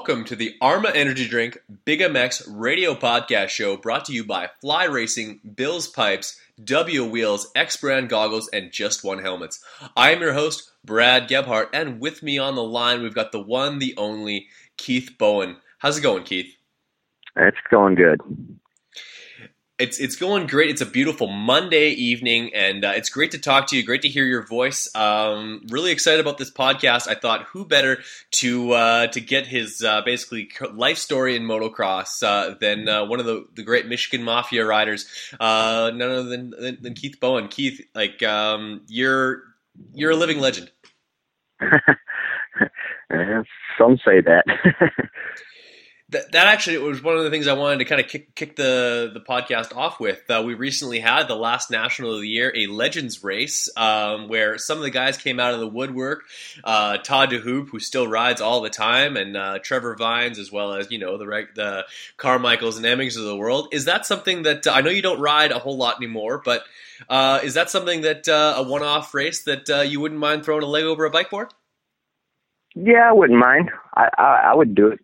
Welcome to the Arma Energy Drink Big MX radio podcast show brought to you by Fly Racing, Bill's Pipes, W Wheels, X Brand Goggles, and Just One Helmets. I am your host, Brad Gebhardt, and with me on the line, we've got the one, the only, Keith Bowen. How's it going, Keith? It's going good it's it's going great. It's a beautiful Monday evening, and uh, it's great to talk to you. Great to hear your voice. Um, really excited about this podcast. I thought who better to uh, to get his uh, basically life story in motocross uh, than uh, one of the, the great Michigan Mafia riders, uh, none other than, than, than Keith Bowen. Keith, like um, you're you're a living legend. Some say that. that, that actually was one of the things I wanted to kind of kick, kick the, the podcast off with. Uh, we recently had the last national of the year, a legends race, um, where some of the guys came out of the woodwork. Uh, Todd DeHoop, who still rides all the time, and uh, Trevor Vines, as well as you know the the Carmichaels and Emigs of the world. Is that something that I know you don't ride a whole lot anymore, but uh, is that something that uh, a one off race that uh, you wouldn't mind throwing a leg over a bike for? Yeah, I wouldn't mind. I, I, I would do it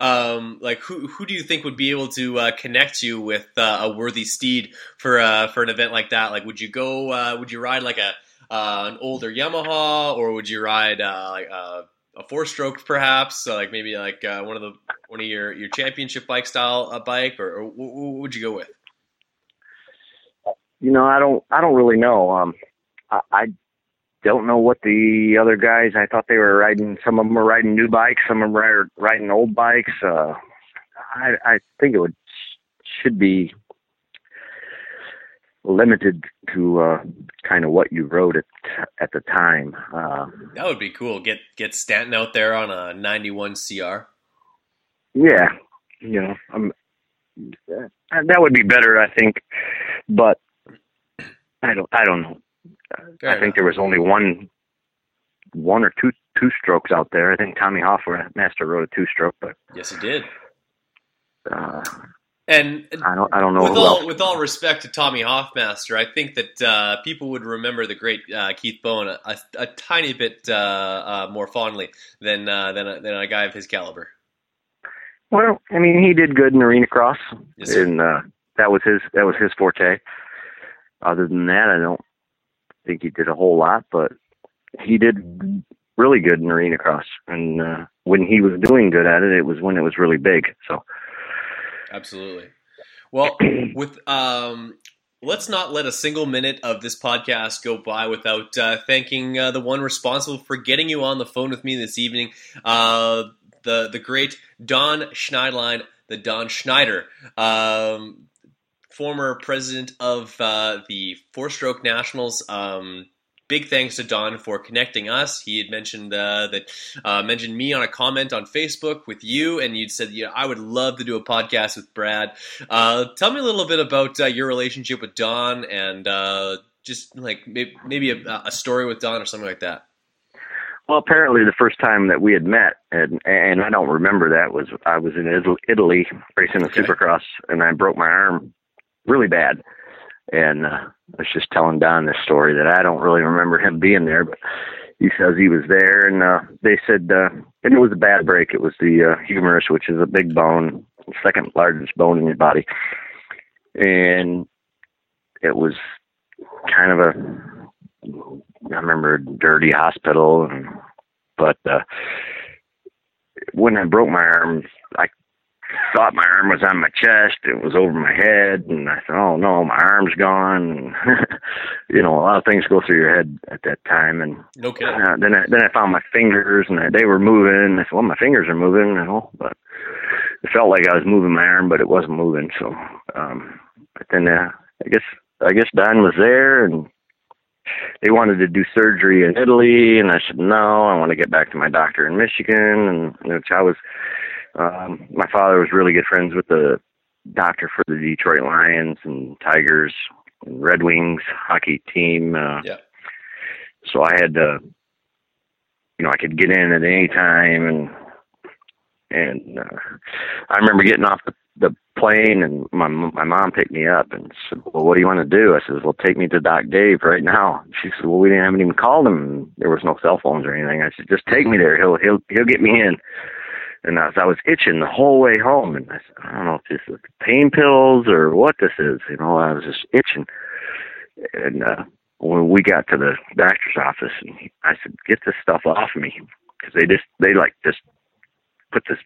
um, like who who do you think would be able to uh, connect you with uh, a worthy steed for uh, for an event like that? Like, would you go? Uh, would you ride like a uh, an older Yamaha, or would you ride uh, like a, a four stroke, perhaps? So like maybe like one of the one of your your championship bike style bike, or, or what would you go with? You know, I don't I don't really know. Um, I, I don't know what the other guys. I thought they were riding. Some of them were riding new bikes. Some of them were riding old bikes. Uh, I, I think it would should be limited to uh, kind of what you rode at at the time. Uh, that would be cool. Get get Stanton out there on a '91 CR. Yeah, you know, um, that would be better, I think. But I don't. I don't know. Fair I enough. think there was only one, one or two two strokes out there. I think Tommy Hoffmaster rode a two stroke, but yes, he did. Uh, and I don't, I don't know. With all, with all respect to Tommy Hoffmaster, I think that uh, people would remember the great uh, Keith Bowen a, a, a tiny bit uh, uh more fondly than uh, than a, than a guy of his caliber. Well, I mean, he did good in arena cross, yes, and uh, that was his that was his forte. Other than that, I don't think he did a whole lot, but he did really good in arena cross. And uh, when he was doing good at it, it was when it was really big. So, absolutely. Well, with um, let's not let a single minute of this podcast go by without uh, thanking uh, the one responsible for getting you on the phone with me this evening, uh, the the great Don Schneidlein, the Don Schneider. Um, former president of uh, the Four Stroke Nationals. Um, big thanks to Don for connecting us. He had mentioned uh, that uh, mentioned me on a comment on Facebook with you, and you'd said, "Yeah, I would love to do a podcast with Brad." Uh, tell me a little bit about uh, your relationship with Don, and uh, just like maybe, maybe a, a, story with Don or something like that. Well, apparently the first time that we had met, and and I don't remember that was I was in Italy racing a okay. Supercross, and I broke my arm really bad. And uh, I was just telling Don this story that I don't really remember him being there, but he says he was there, and uh, they said, uh, and it was a bad break. It was the uh, humerus, which is a big bone, second largest bone in your body, and it was kind of a, I remember, a dirty hospital, and but uh, when I broke my arm, I thought my arm was on my chest. It was over my head, and I thought, "Oh no, my arm's gone." you know, a lot of things go through your head at that time. And no kidding. Uh, then I, then I found my fingers, and they were moving. I said, "Well, my fingers are moving," you know, but it felt like I was moving my arm, but it wasn't moving. So, um, but then uh, I guess I guess Don was there, and they wanted to do surgery in Italy, and I said no. I want to get back to my doctor in Michigan, and which I was. Um, my father was really good friends with the doctor for the Detroit Lions and Tigers and Red Wings hockey team. Uh, yeah. So I had to, you know, I could get in at any time, and and uh, I remember getting off the the plane and my my mom picked me up and said, "Well, what do you want to do?" I said, "Well, take me to Doc Dave right now." She said, "Well, we didn't haven't even called him. There was no cell phones or anything." I said, "Just take me there. He'll he'll he'll get me in." And I was, I was itching the whole way home, and I said, "I don't know if this is pain pills or what this is." You know, I was just itching. And uh, when we got to the doctor's office, and I said, "Get this stuff off me," because they just they like just put this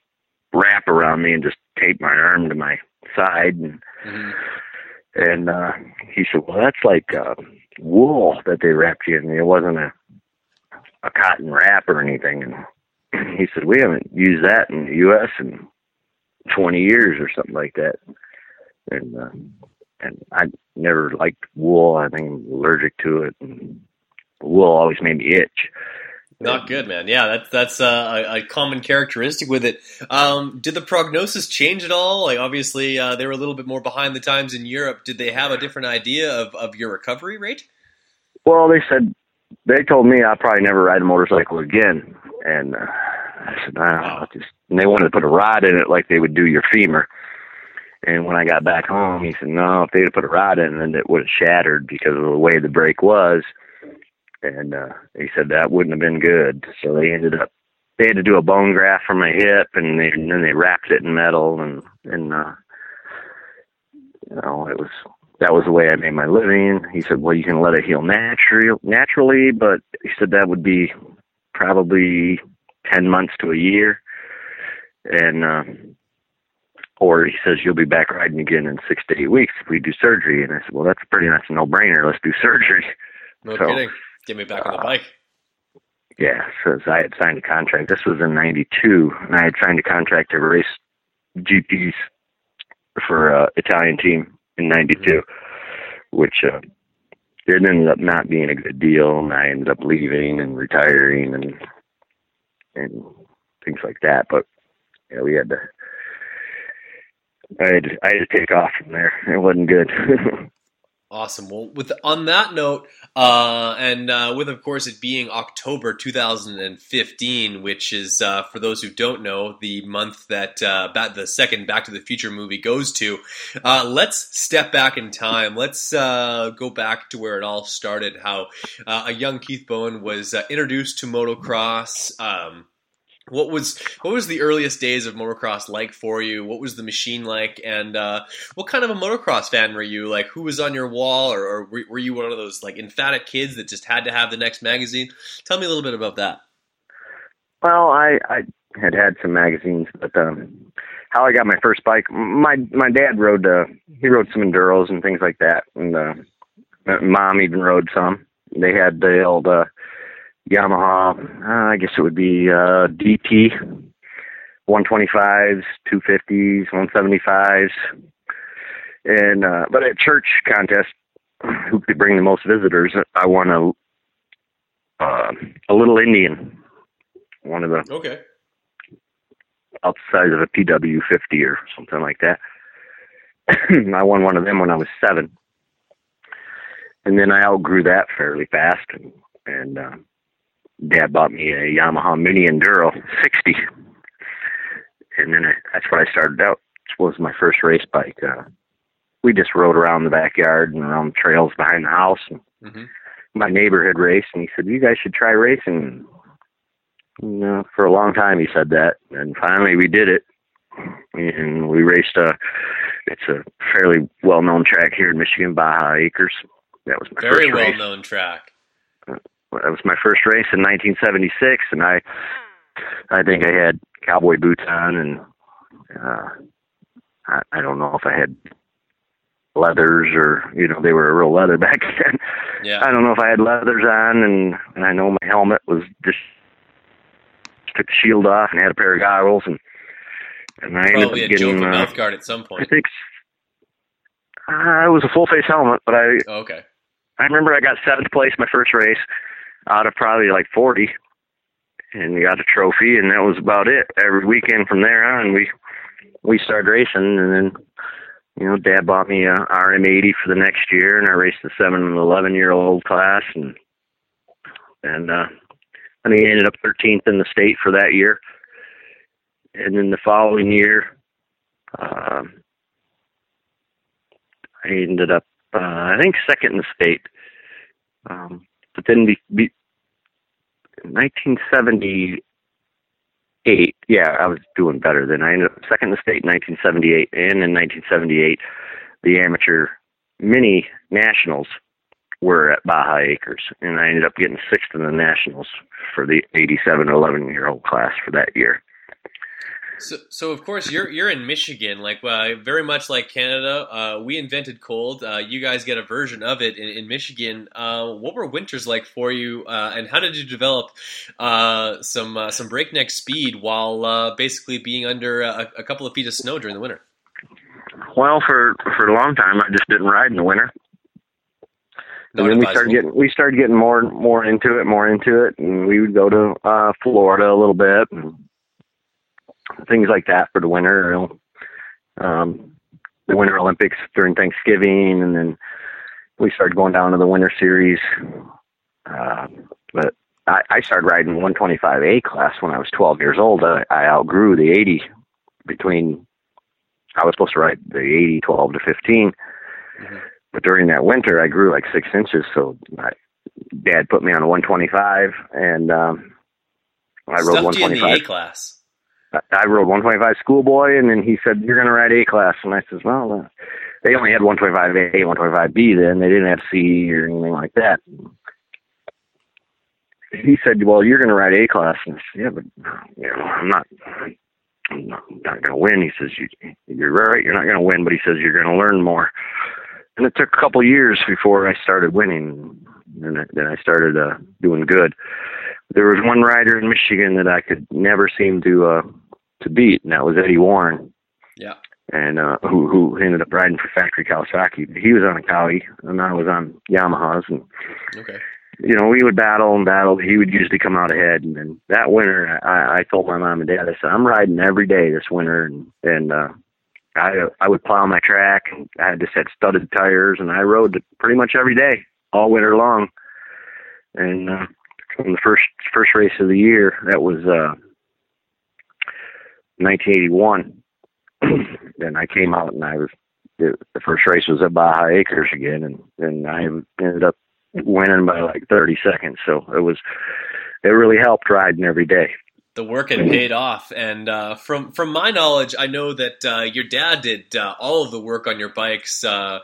wrap around me and just tape my arm to my side and mm-hmm. and uh he said well that's like uh wool that they wrapped you in it wasn't a a cotton wrap or anything and he said we haven't used that in the us in 20 years or something like that and uh and i never liked wool i think i'm allergic to it and wool always made me itch not good, man. Yeah, that's that's uh, a, a, common characteristic with it. Um, did the prognosis change at all? Like, obviously, uh, they were a little bit more behind the times in Europe. Did they have a different idea of, of your recovery rate? Well, they said they told me I'll probably never ride a motorcycle again, and uh, I said, I don't know, just. And they wanted to put a rod in it like they would do your femur. And when I got back home, he said, no, if they'd put a rod in it, it would have shattered because of the way the brake was and uh, he said that wouldn't have been good. So they ended up they had to do a bone graft from my hip, and, they, and then they wrapped it in metal, and and uh, you know it was that was the way I made my living. He said, well, you can let it heal naturally, naturally, but he said that would be probably ten months to a year, and. Uh, or he says you'll be back riding again in six to eight weeks if we do surgery. And I said, well, that's pretty much a no-brainer. Let's do surgery. No so, kidding. Get me back on the uh, bike. Yeah, so I had signed a contract. This was in '92, and I had signed a contract to race GPs for uh, Italian team in '92, mm-hmm. which uh, it ended up not being a good deal, and I ended up leaving and retiring and and things like that. But yeah, we had to. I had I had to take off from there. It wasn't good. Awesome. Well, with on that note, uh, and uh, with of course it being October 2015, which is uh, for those who don't know the month that uh, the second Back to the Future movie goes to. Uh, let's step back in time. Let's uh, go back to where it all started. How a young Keith Bowen was introduced to motocross. Um, what was what was the earliest days of motocross like for you? What was the machine like, and uh, what kind of a motocross fan were you? Like, who was on your wall, or, or were you one of those like emphatic kids that just had to have the next magazine? Tell me a little bit about that. Well, I I had had some magazines, but um, how I got my first bike, my my dad rode uh, he rode some enduros and things like that, and uh, mom even rode some. They had the old uh, Yamaha, uh, I guess it would be uh, DT 125s, 250s, 175s, and uh, but at church contest, who could bring the most visitors? I won a uh, a little Indian, one of the okay outside of a PW 50 or something like that. I won one of them when I was seven, and then I outgrew that fairly fast, and, and uh, dad bought me a Yamaha Mini Enduro 60, and then I, that's what I started out. This was my first race bike. Uh, we just rode around the backyard and around the trails behind the house. And mm-hmm. My neighbor had raced, and he said, "You guys should try racing." You know, for a long time he said that, and finally we did it, and we raced. a. Uh, it's a fairly well-known track here in Michigan, Baja Acres. That was my very first well-known track. That was my first race in 1976, and I I think I had cowboy boots on and uh, I, I don't know if I had leathers or you know they were real leather back then. Yeah. I don't know if I had leathers on, and, and I know my helmet was just took the shield off and had a pair of goggles, and and I ended Probably up a getting. Joker Uh, mouth guard at some point. I think uh, it was a full face helmet, but I Oh, okay. I remember I got seventh place my first race out of probably like forty, and got a trophy, and that was about it. Every weekend from there on, we we started racing, and then you know, Dad bought me a RM80 for the next year, and I raced the seven and eleven year old class, and and uh, I mean, ended up 13th in the state for that year, and then the following year, um, I ended up uh, I think second in the state. Um, but then be, be 1978, yeah, I was doing better then. I ended up second in the state in 1978, and in 1978, the amateur mini nationals were at Baja Acres, and I ended up getting sixth in the nationals for the 87 11 year old class for that year. So, so of course you're you're in Michigan, like uh, very much like Canada. Uh, we invented cold. Uh, you guys get a version of it in, in Michigan. Uh, what were winters like for you, uh, and how did you develop uh, some uh, some breakneck speed while uh, basically being under a, a couple of feet of snow during the winter? Well, for for a long time, I just didn't ride in the winter. Not and then we started getting we started getting more more into it, more into it, and we would go to uh Florida a little bit and things like that for the winter. You know, um, the Winter Olympics during Thanksgiving, and then we started going down to the Winter Series. Uh, but I, I started riding 125A class when I was 12 years old. I, I outgrew the 80 between. I was supposed to ride the 80, 12 to 15. Mhm. But during that winter, I grew like six inches. So my dad put me on a 125, and um, I rode Stuffed you in the 125. A class. I- rode 125 schoolboy, and then he said, "You're going to ride A class," and I says, "Well, uh, they only had 125A, 125B then. They didn't have C or anything like that." He said, "Well, you're going to ride A class," and I said, "Yeah, but you know, I'm not." I'm not, not going to win. He says, you, "You're right. You're not going to win," but he says, "You're going to learn more." And it took a couple years before I started winning, and then I started uh, doing good. There was one rider in Michigan that I could never seem to uh, to beat, and that was Eddie Warren. Yeah. And uh, who who ended up riding for Factory Kawasaki. He was on a Cowie, and I was on Yamahas, and Okay. you know, we would battle and battle. He would usually come out ahead. And then that winter, I, I told my mom and dad, I said, I'm riding every day this winter. And, and, uh, I, I would plow my track. I had just had studded tires and I rode pretty much every day all winter long. And, uh, from the first, first race of the year, that was, uh, 1981. then I came out and I was, the, the first race was at Baja Acres again. And, and I ended up winning by like 30 seconds. So it was, it really helped riding every day. the work had paid off. And uh, from from my knowledge, I know that uh, your dad did uh, all of the work on your bikes, uh,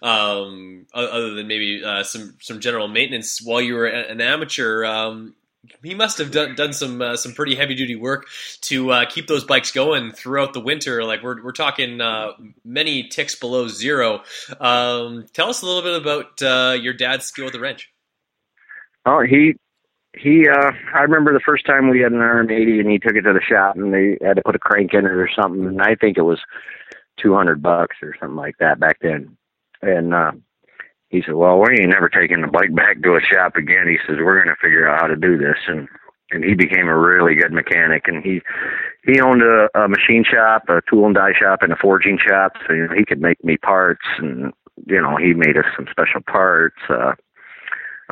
um, other than maybe uh, some some general maintenance while you were an amateur. Um, he must have done done some uh, some pretty heavy duty work to uh, keep those bikes going throughout the winter. Like we're we're talking uh, many ticks below zero. Um, tell us a little bit about uh, your dad's skill with the wrench. Oh, he, he, uh, I remember the first time we had an RM80 and he took it to the shop and they had to put a crank in it or something. And I think it was 200 bucks or something like that back then. And, uh, he said, well, we ain't never taking the bike back to a shop again. He says, we're going to figure out how to do this. And, and he became a really good mechanic and he, he owned a, a machine shop, a tool and die shop and a forging shop. So, you know, he could make me parts and, you know, he made us some special parts. Uh,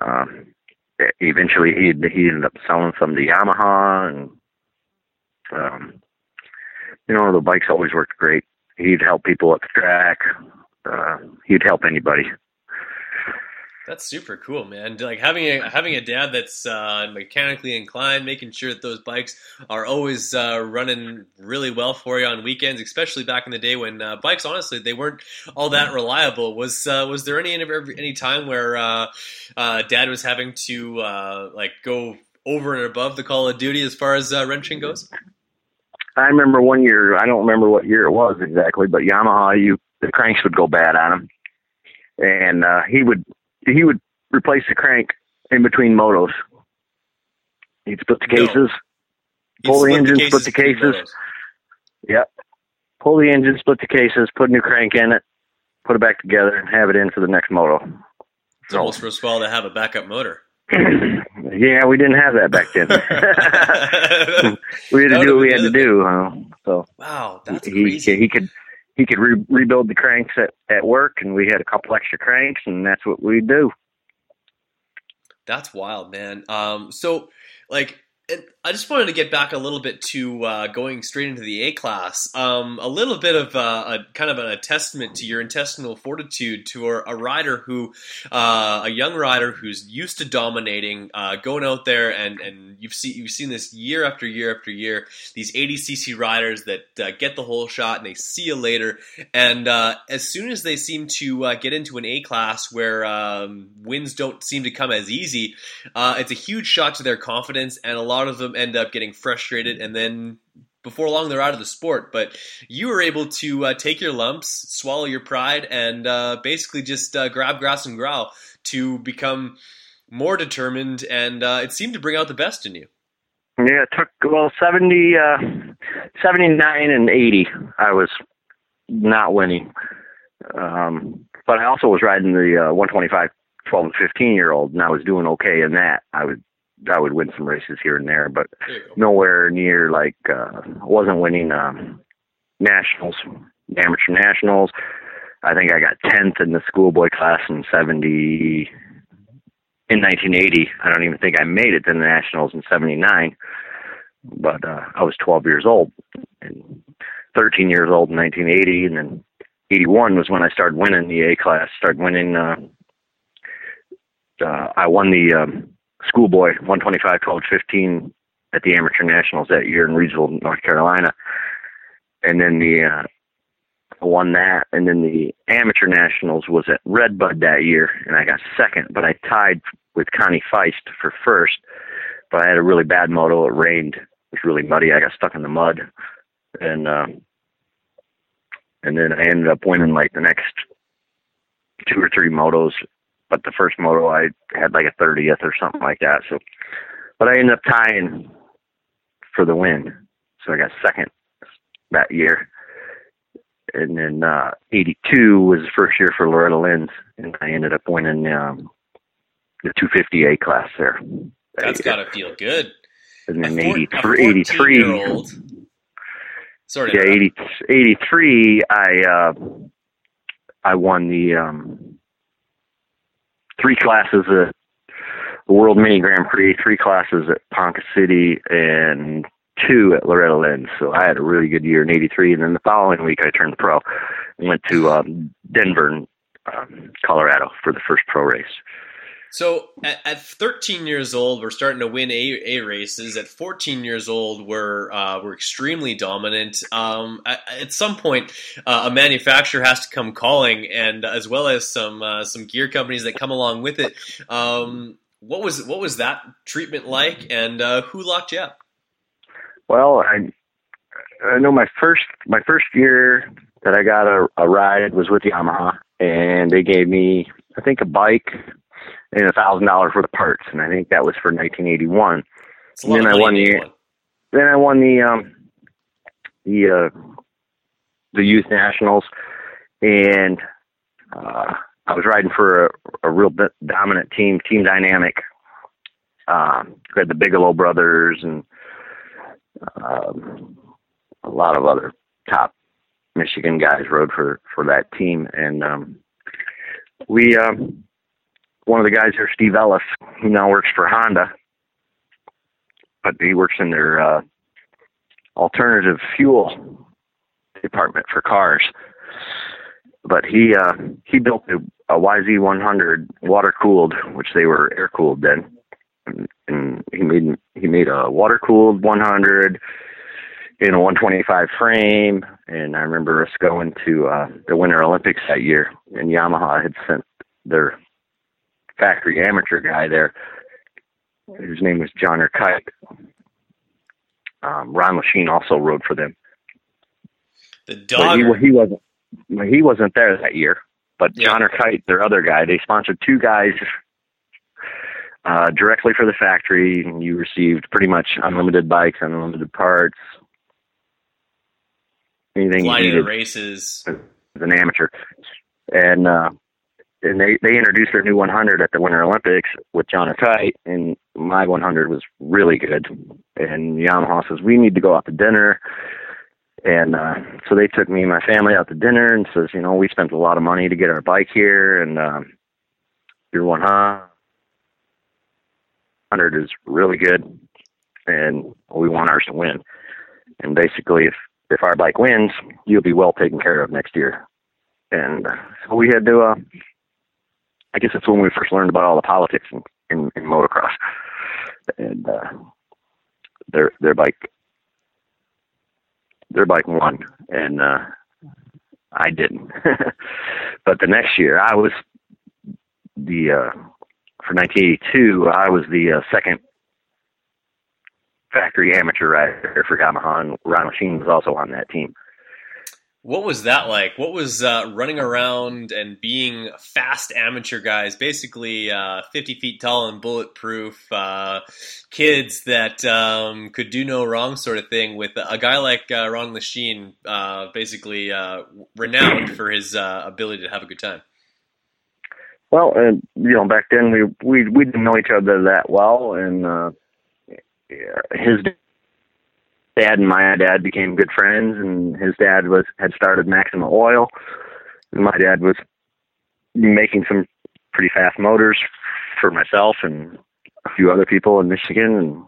um, eventually he he ended up selling some to Yamaha and um you know the bikes always worked great. He'd help people at the track. Uh he'd help anybody. That's super cool, man. Like having a having a dad that's uh, mechanically inclined, making sure that those bikes are always uh, running really well for you on weekends, especially back in the day when uh, bikes, honestly, they weren't all that reliable. Was uh, was there any any time where uh, uh, dad was having to like go over and above the call of duty as far as wrenching goes? I remember one year. I don't remember what year it was exactly, but Yamaha, you the cranks would go bad on him, and uh, he would he would replace the crank in between motos. He'd split the cases, He'd pull the engine, split the cases. Yep. Pull the engine, split the cases, put a new crank in it, put it back together, and have it in for the next moto. It's almost worthwhile to have a backup motor. yeah, we didn't have that back then. we had to do what we had to do. Uh, so wow, that's he crazy. he could he could re- rebuild the cranks at at work, and we had a couple extra cranks, and that's what we do. That's wild, man. Um, so like, I just wanted to get back a little bit to uh, going straight into the A class. Um, a little bit of uh, a kind of a testament to your intestinal fortitude to a, a rider who, uh, a young rider who's used to dominating, uh, going out there and and you've seen you've seen this year after year after year. These 80cc riders that uh, get the whole shot and they see you later. And as soon as they seem to get into an A class where um, wins don't seem to come as easy, it's a huge shot to their confidence, and a lot of them end up getting frustrated, and then before long they're out of the sport. But you were able to uh, take your lumps, swallow your pride, and uh, basically just uh, grab grass and growl to become more determined, and uh, it seemed to bring out the best in you. Yeah, it took well 70, uh, 79 and eighty. I was not winning, um, but I also was riding the uh, 125, 12 and fifteen year old, and I was doing okay in that. I would I would win some races here and there, but There nowhere near like uh I wasn't winning um nationals amateur nationals. I think i got 10th in the schoolboy class in 70 in 1980 i don't even think i made it to the nationals in 79 but uh i was 12 years old and 13 years old in 1980 and then 81 was when i started winning the a class started winning uh uh i won the um schoolboy 125 12 15 at the amateur nationals that year in Reidsville, North Carolina, and then the uh, won that, and then the amateur nationals was at Redbud that year, and I got second, but I tied with Connie Feist for first. But I had a really bad moto. It rained. It was really muddy. I got stuck in the mud, and uh, and then I ended up winning like the next two or three motos. But the first moto I had like a thirtieth or something like that. So, but I ended up tying for the win. So I got second that year. And then uh 82 was the first year for Loretta Lynn's and I ended up winning um the 250A class there. that That's got to feel good. and A then four- 83 a 83 Sorry. yeah, interrupt. 80, 83 I uh I won the um three classes at the World Mini Grand Prix, three classes at Ponca City and two at Loretta Lynn's. So I had a really good year in 83 and then the following week I turned pro and went to um Denver um, Colorado for the first pro race. So at, at 13 years old, we're starting to win A, A races. At 14 years old, we're uh, we're extremely dominant. Um, at, at some point, uh, a manufacturer has to come calling, and as well as some uh, some gear companies that come along with it. Um, what was what was that treatment like, and uh, who locked you up? Well, I I know my first my first year that I got a, a ride was with the Yamaha, and they gave me I think a bike and a thousand dollars worth of parts, and I think that was for 1981. It's a lot And then I won the- one. Then I won the um the uh the youth nationals, and uh I was riding for a, a real dominant team, Team Dynamic. Um, we had the Bigelow brothers and um, a lot of other top Michigan guys rode for for that team, and um, we um, one of the guys there, Steve Ellis, who now works for Honda, but he works in their uh, alternative fuel department for cars. But he uh, he built a, a YZ100 water cooled, which they were air cooled then, and, and he made he made a water cooled 100 in a 125 frame. And I remember us going to uh, the Winter Olympics that year, and Yamaha had sent their factory amateur guy there, His name was John Kite. um, Ron Lechien also rode for them. The dog. He, he, wasn't. He wasn't there that year. But Yeah. John Kite, their other guy, they sponsored two guys uh, directly for the factory, and you received pretty much unlimited bikes, unlimited parts, anything you flying in needed the races. as an amateur. And uh, and they they introduced their new 100 at the Winter Olympics with John Kite, and my 100 was really good. And Yamaha says we need to go out to dinner. And uh, so they took me and my family out to dinner and says, you know, we spent a lot of money to get our bike here, and um, your 100 is really good, and we want ours to win. And basically, if if our bike wins, you'll be well taken care of next year. And uh, so we had to. Uh, I guess that's when we first learned about all the politics in, in, in motocross. And uh, their their bike their bike won, and uh, I didn't. but the next year, I was the uh, for 1982. I was the uh, second factory amateur rider for Yamaha, and Ron Lechien was also on that team. What was that like? What was uh, running around and being fast amateur guys, basically uh, 50 feet tall and bulletproof uh, kids that um, could do no wrong, sort of thing, with a guy like uh, Ron Lechien, uh, basically uh, renowned for his ability to have a good time? Well, and you know, back then we we we didn't know each other that well, and his dad and my dad became good friends, and his dad was had started Maxima Oil, and my dad was making some pretty fast motors for myself and a few other people in Michigan, and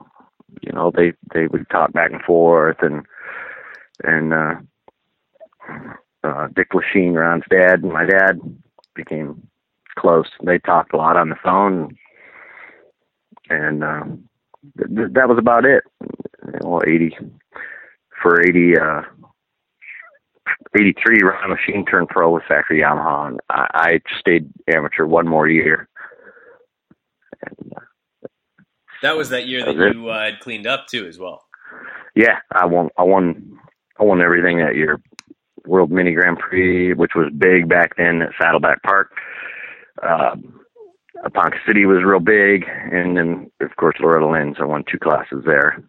you know they they would talk back and forth, and and uh, uh, Dick Lechien, Ron's dad, and my dad became close. They talked a lot on the phone, and um, th- that was about it. Well, eighty for eighty. Uh, 83 Ron Lechien turned pro with Factory Yamaha, and I, I stayed amateur one more year. And, uh, That was that year that That you uh, had cleaned up too, as well. yeah, I won. I won. I won everything that year. World Mini Grand Prix, which was big back then at Saddleback Park. Uh, Ponca City was real big, and then of course Loretta Lynn's. I won two classes there.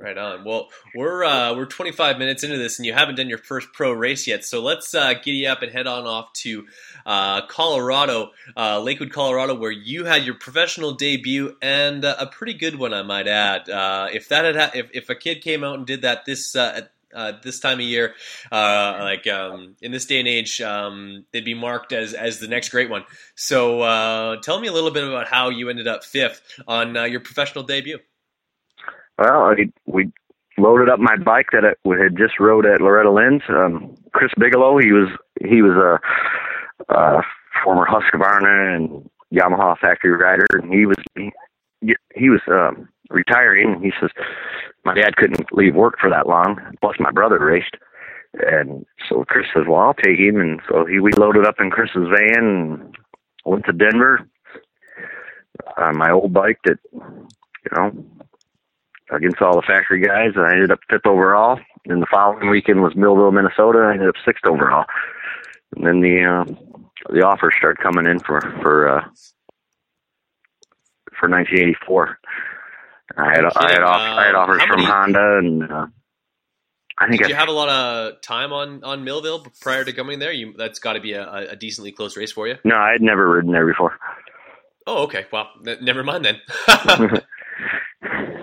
Right on. Well, we're uh, we're 25 minutes into this, and you haven't done your first pro race yet. So let's uh, giddy up and head on off to uh, Colorado, uh, Lakewood, Colorado, where you had your professional debut and uh, a pretty good one, I might add. Uh, if that had ha- if if a kid came out and did that this. Uh, this time of year, uh, like um, in this day and age, um, they'd be marked as as the next great one. So, uh, tell me a little bit about how you ended up fifth on uh, your professional debut. Well, I, we loaded up my bike that I had just rode at Loretta Lynn's. Um, Chris Bigelow, he was he was a, a former Husqvarna and Yamaha factory rider, and he was he, he was um, retiring. He says my dad couldn't leave work for that long. Plus, my brother raced, and so Chris says, "Well, I'll take him." And so he we loaded up in Chris's van and went to Denver. On my old bike that you know against all the factory guys, and I ended up fifth overall. And the following weekend was Millville, Minnesota. I ended up sixth overall. And then the uh, the offers started coming in for for uh, for 1984. I had I had, off, I had Um, offers from many- Honda, and uh, I think Did I, you have a lot of time on, on Millville prior to coming there? You that's got to be a, a decently close race for you. no, I had never ridden there before. Oh, okay. Well, never mind then.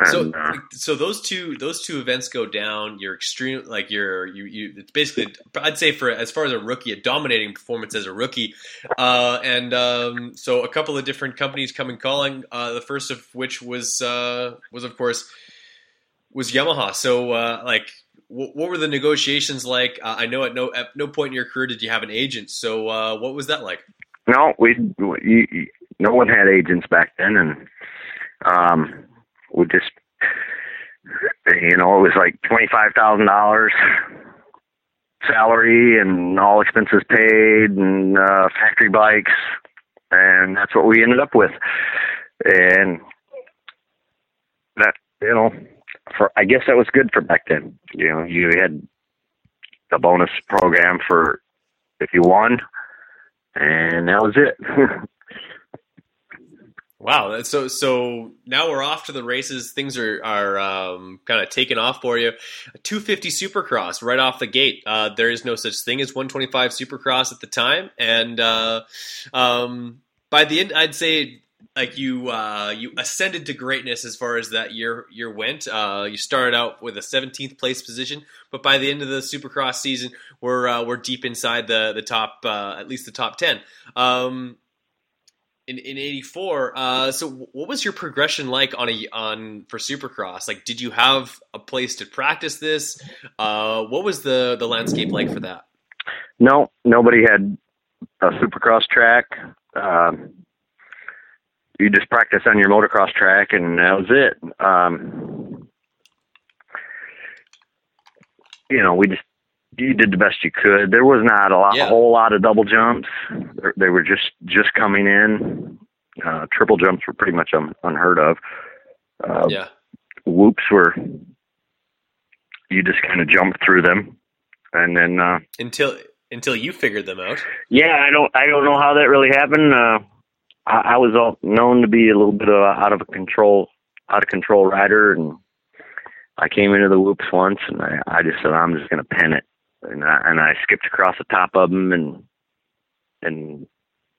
And, so, uh, so those two those two events go down. You're extreme, like you're you you. It's basically, I'd say for as far as a rookie, a dominating performance as a rookie. Uh, and um, so a couple of different companies come and calling. Uh, the first of which was uh, was of course was Yamaha. So uh, like. wh- What were the negotiations like? Uh, I know at no at no point in your career did you have an agent. So uh, what was that like? No, we, we no one had agents back then, and um, we just you know it was like twenty five thousand dollars salary and all expenses paid and uh, factory bikes, and that's what we ended up with, and that you know, for I guess that was good for back then. You know, you had the bonus program for if you won, and that was it. Wow. So so now we're off to the races. Things are are um, kind of taking off for you. 250 Supercross right off the gate. Uh, there is no such thing as 125 Supercross at the time, and uh, um, by the end, I'd say like you uh, you ascended to greatness as far as that year year went. Uh, you started out with a 17th place position, but by the end of the Supercross season, we're uh, we're deep inside the the top uh, at least the top 10. Um, in, in 84 uh, so what was your progression like on a on for supercross? Like did you have a place to practice this? Uh, what was the the landscape like for that? No nobody had a supercross track. Um, you just practice on your motocross track and that was it. Um, you know we just you did the best you could. There was not a, lot, yeah. a whole lot of double jumps. They're, were just just coming in. Uh, triple jumps were pretty much un, unheard of. Uh, yeah. Whoops were you just kind of jumped through them, and then uh, until until you figured them out. Yeah, I don't I don't know how that really happened. Uh, I, I was all known to be a little bit of a, out of control out of control rider, and I came into the whoops once, and I I just said I'm just going to pen it and I, and I skipped across the top of them and and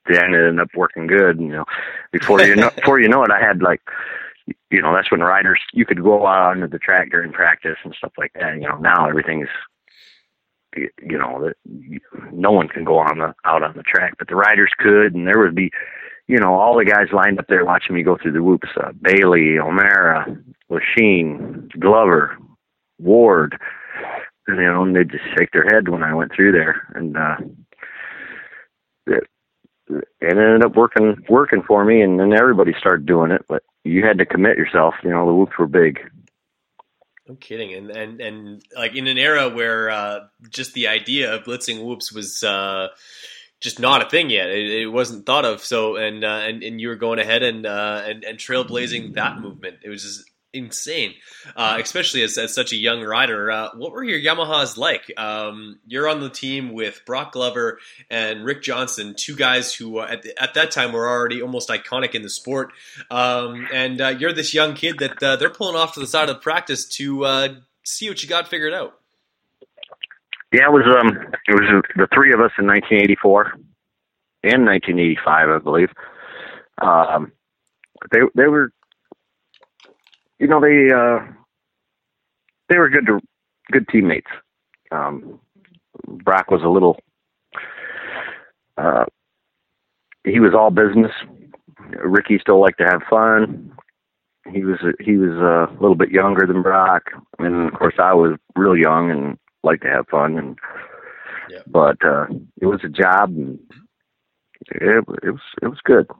then it ended up working good. You know, before you know before you know it, I had like you know that's when riders you could go out onto the track during practice and stuff like that. You know, now everything's you know that no one can go on the out on the track, but the riders could, and there would be you know all the guys lined up there watching me go through the whoops: uh, Bailey, O'Mara, Lechien, Glover, Ward you know, and they'd just shake their head when I went through there, and uh, it, it ended up working working for me, and then everybody started doing it. But you had to commit yourself. You know, the whoops were big. No kidding, and and and like in an era where uh, just the idea of blitzing whoops was. Uh, just not a thing yet. It, it, wasn't thought of. So, and uh, and and you were going ahead and uh, and and trailblazing that movement. It was just insane, uh, especially as, as such a young rider. Uh, what were your Yamahas like? Um, you're on the team with Brock Glover and Rick Johnson, two guys who uh, at, the, at that time were already almost iconic in the sport. Um, and uh, you're this young kid that uh, they're pulling off to the side of the practice to uh, see what you got figured out. Yeah, it was um, it was the three of us in 1984 and 1985, I believe. Um, they they were you know they uh, they were good to, good teammates. Um, Brock was a little uh, he was all business. Ricky still liked to have fun. He was he was a little bit younger than Brock, and of course I was real young and liked to have fun. And yeah. but uh, it was a job, and it, it was it was good.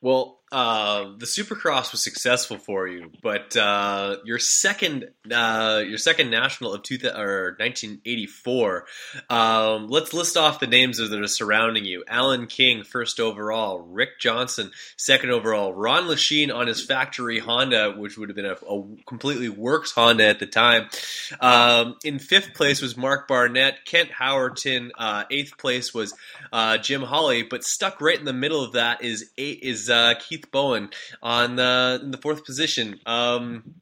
Well, uh, the Supercross was successful for you, but uh, your second uh, your second national of two th- or 1984. Um, let's list off the names that are surrounding you: Alan King, first overall; Rick Johnson, second overall; Ron Lechien on his factory Honda, which would have been a, a completely works Honda at the time. Um, in fifth place was Mark Barnett. Kent Howerton. Uh, eighth place was uh, Jim Holly, but stuck right in the middle of that is is Keith Keith Bowen on the in the fourth position. Um,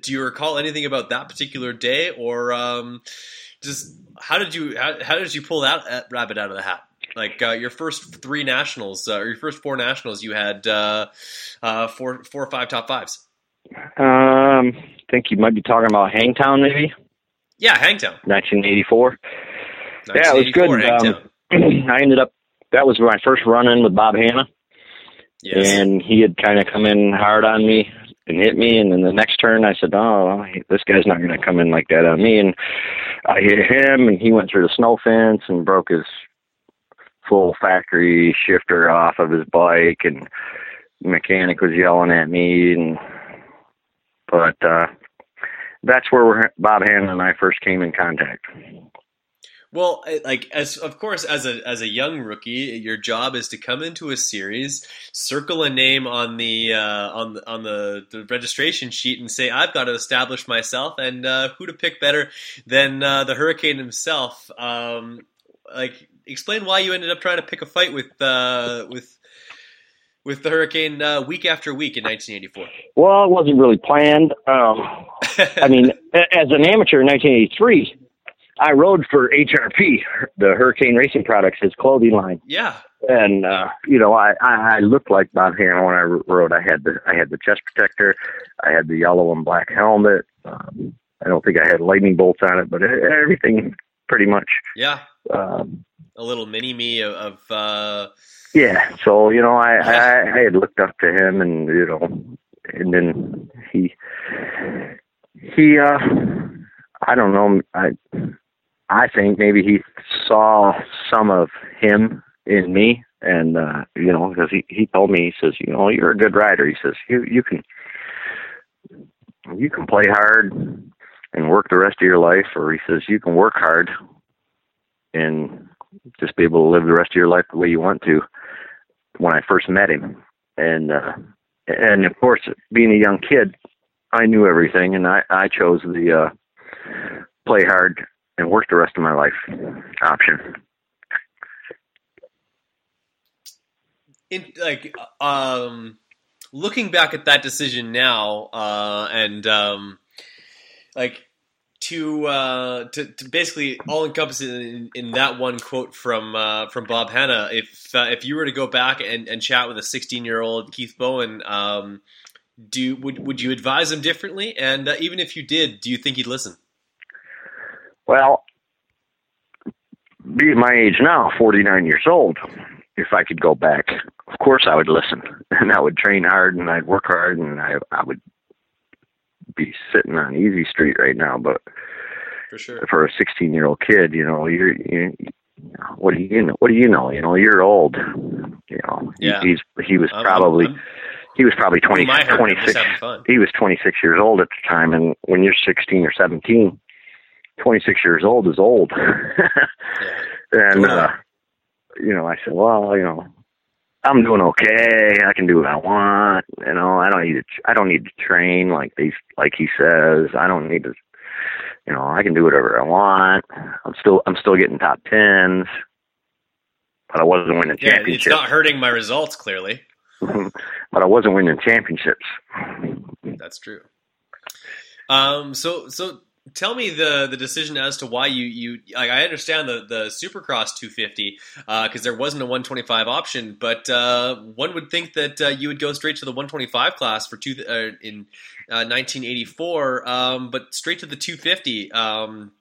do you recall anything about that particular day, or um, just how did you how, how, did you pull that uh, rabbit out of the hat? Like uh, your first three nationals, uh, or your first four nationals, you had uh, uh, four four or five top fives. Um, I think you might be talking about Hangtown, maybe. Yeah, Hangtown. 1984. 1984 yeah, it was good. Um, I ended up. That was my first run in with Bob Hannah. Yes. And he had kind of come in hard on me and hit me. And then the next turn, I said, "Oh, this guy's not going to come in like that on me." And I hit him, and he went through the snow fence and broke his full factory shifter off of his bike, and mechanic was yelling at me. And but uh, that's where Bob Hannah and I first came in contact. Well, like as of course as a as a young rookie, your job is to come into a series, circle a name on the uh, on the, on the, the registration sheet, and say I've got to establish myself. And uh, who to pick better than uh, the Hurricane himself? Um, like, explain why you ended up trying to pick a fight with uh, with with the Hurricane uh, week after week in 1984. Well, it wasn't really planned. Um, I mean, as an amateur in 1983 I rode for HRP, the Hurricane Racing Products, his clothing line. Yeah. And uh, you know, I, I I looked like Bob Hannah when I rode. I had the I had the chest protector, I had the yellow and black helmet. Um, I don't think I had lightning bolts on it, but everything pretty much. Yeah. Um, a little mini me of. of uh... Yeah. So you know, I, I I had looked up to him, and you know, and then he he uh I don't know I I think maybe he saw some of him in me, and uh, you know, because he he told me he says, you know, you're a good rider. He says you you can you can play hard and work the rest of your life, or he says you can work hard and just be able to live the rest of your life the way you want to. When I first met him, and uh, and of course, being a young kid, I knew everything, and I I chose the uh, play hard and work the rest of my life option. In like um, looking back at that decision now, uh, and um, like to, uh, to to basically all encompass in, in that one quote from uh, from Bob Hannah. If uh, if you were to go back and, and chat with a 16 year old Keith Bowen, um, do would would you advise him differently? And uh, even if you did, do you think he'd listen? Well, being my age now, 49 years old, if I could go back, of course I would listen and I would train hard and I'd work hard and I I would be sitting on easy street right now. But for sure, for a 16 year old kid, you know, you're you, what do you know? What do you know? You know, you're old. You know, yeah. he's he was probably. I'm, he was probably 20, 26. He was 26 years old at the time, and when you're 16 or 17, 26 years old is old. and, uh, you know, I said, well, you know, I'm doing okay. I can do what I want. You know, I don't need to, I don't need to train like these, like he says. I don't need to, you know, I can do whatever I want. I'm still, I'm still getting top tens, but I wasn't winning yeah, championships. It's not hurting my results, clearly. but I wasn't winning championships. That's true. Um, so, so tell me the the decision as to why you you like I understand the the Supercross 250 because uh, there wasn't a 125 option, but uh, one would think that uh, you would go straight to the 125 class for two uh, in 1984, uh, um, but straight to the 250. Um,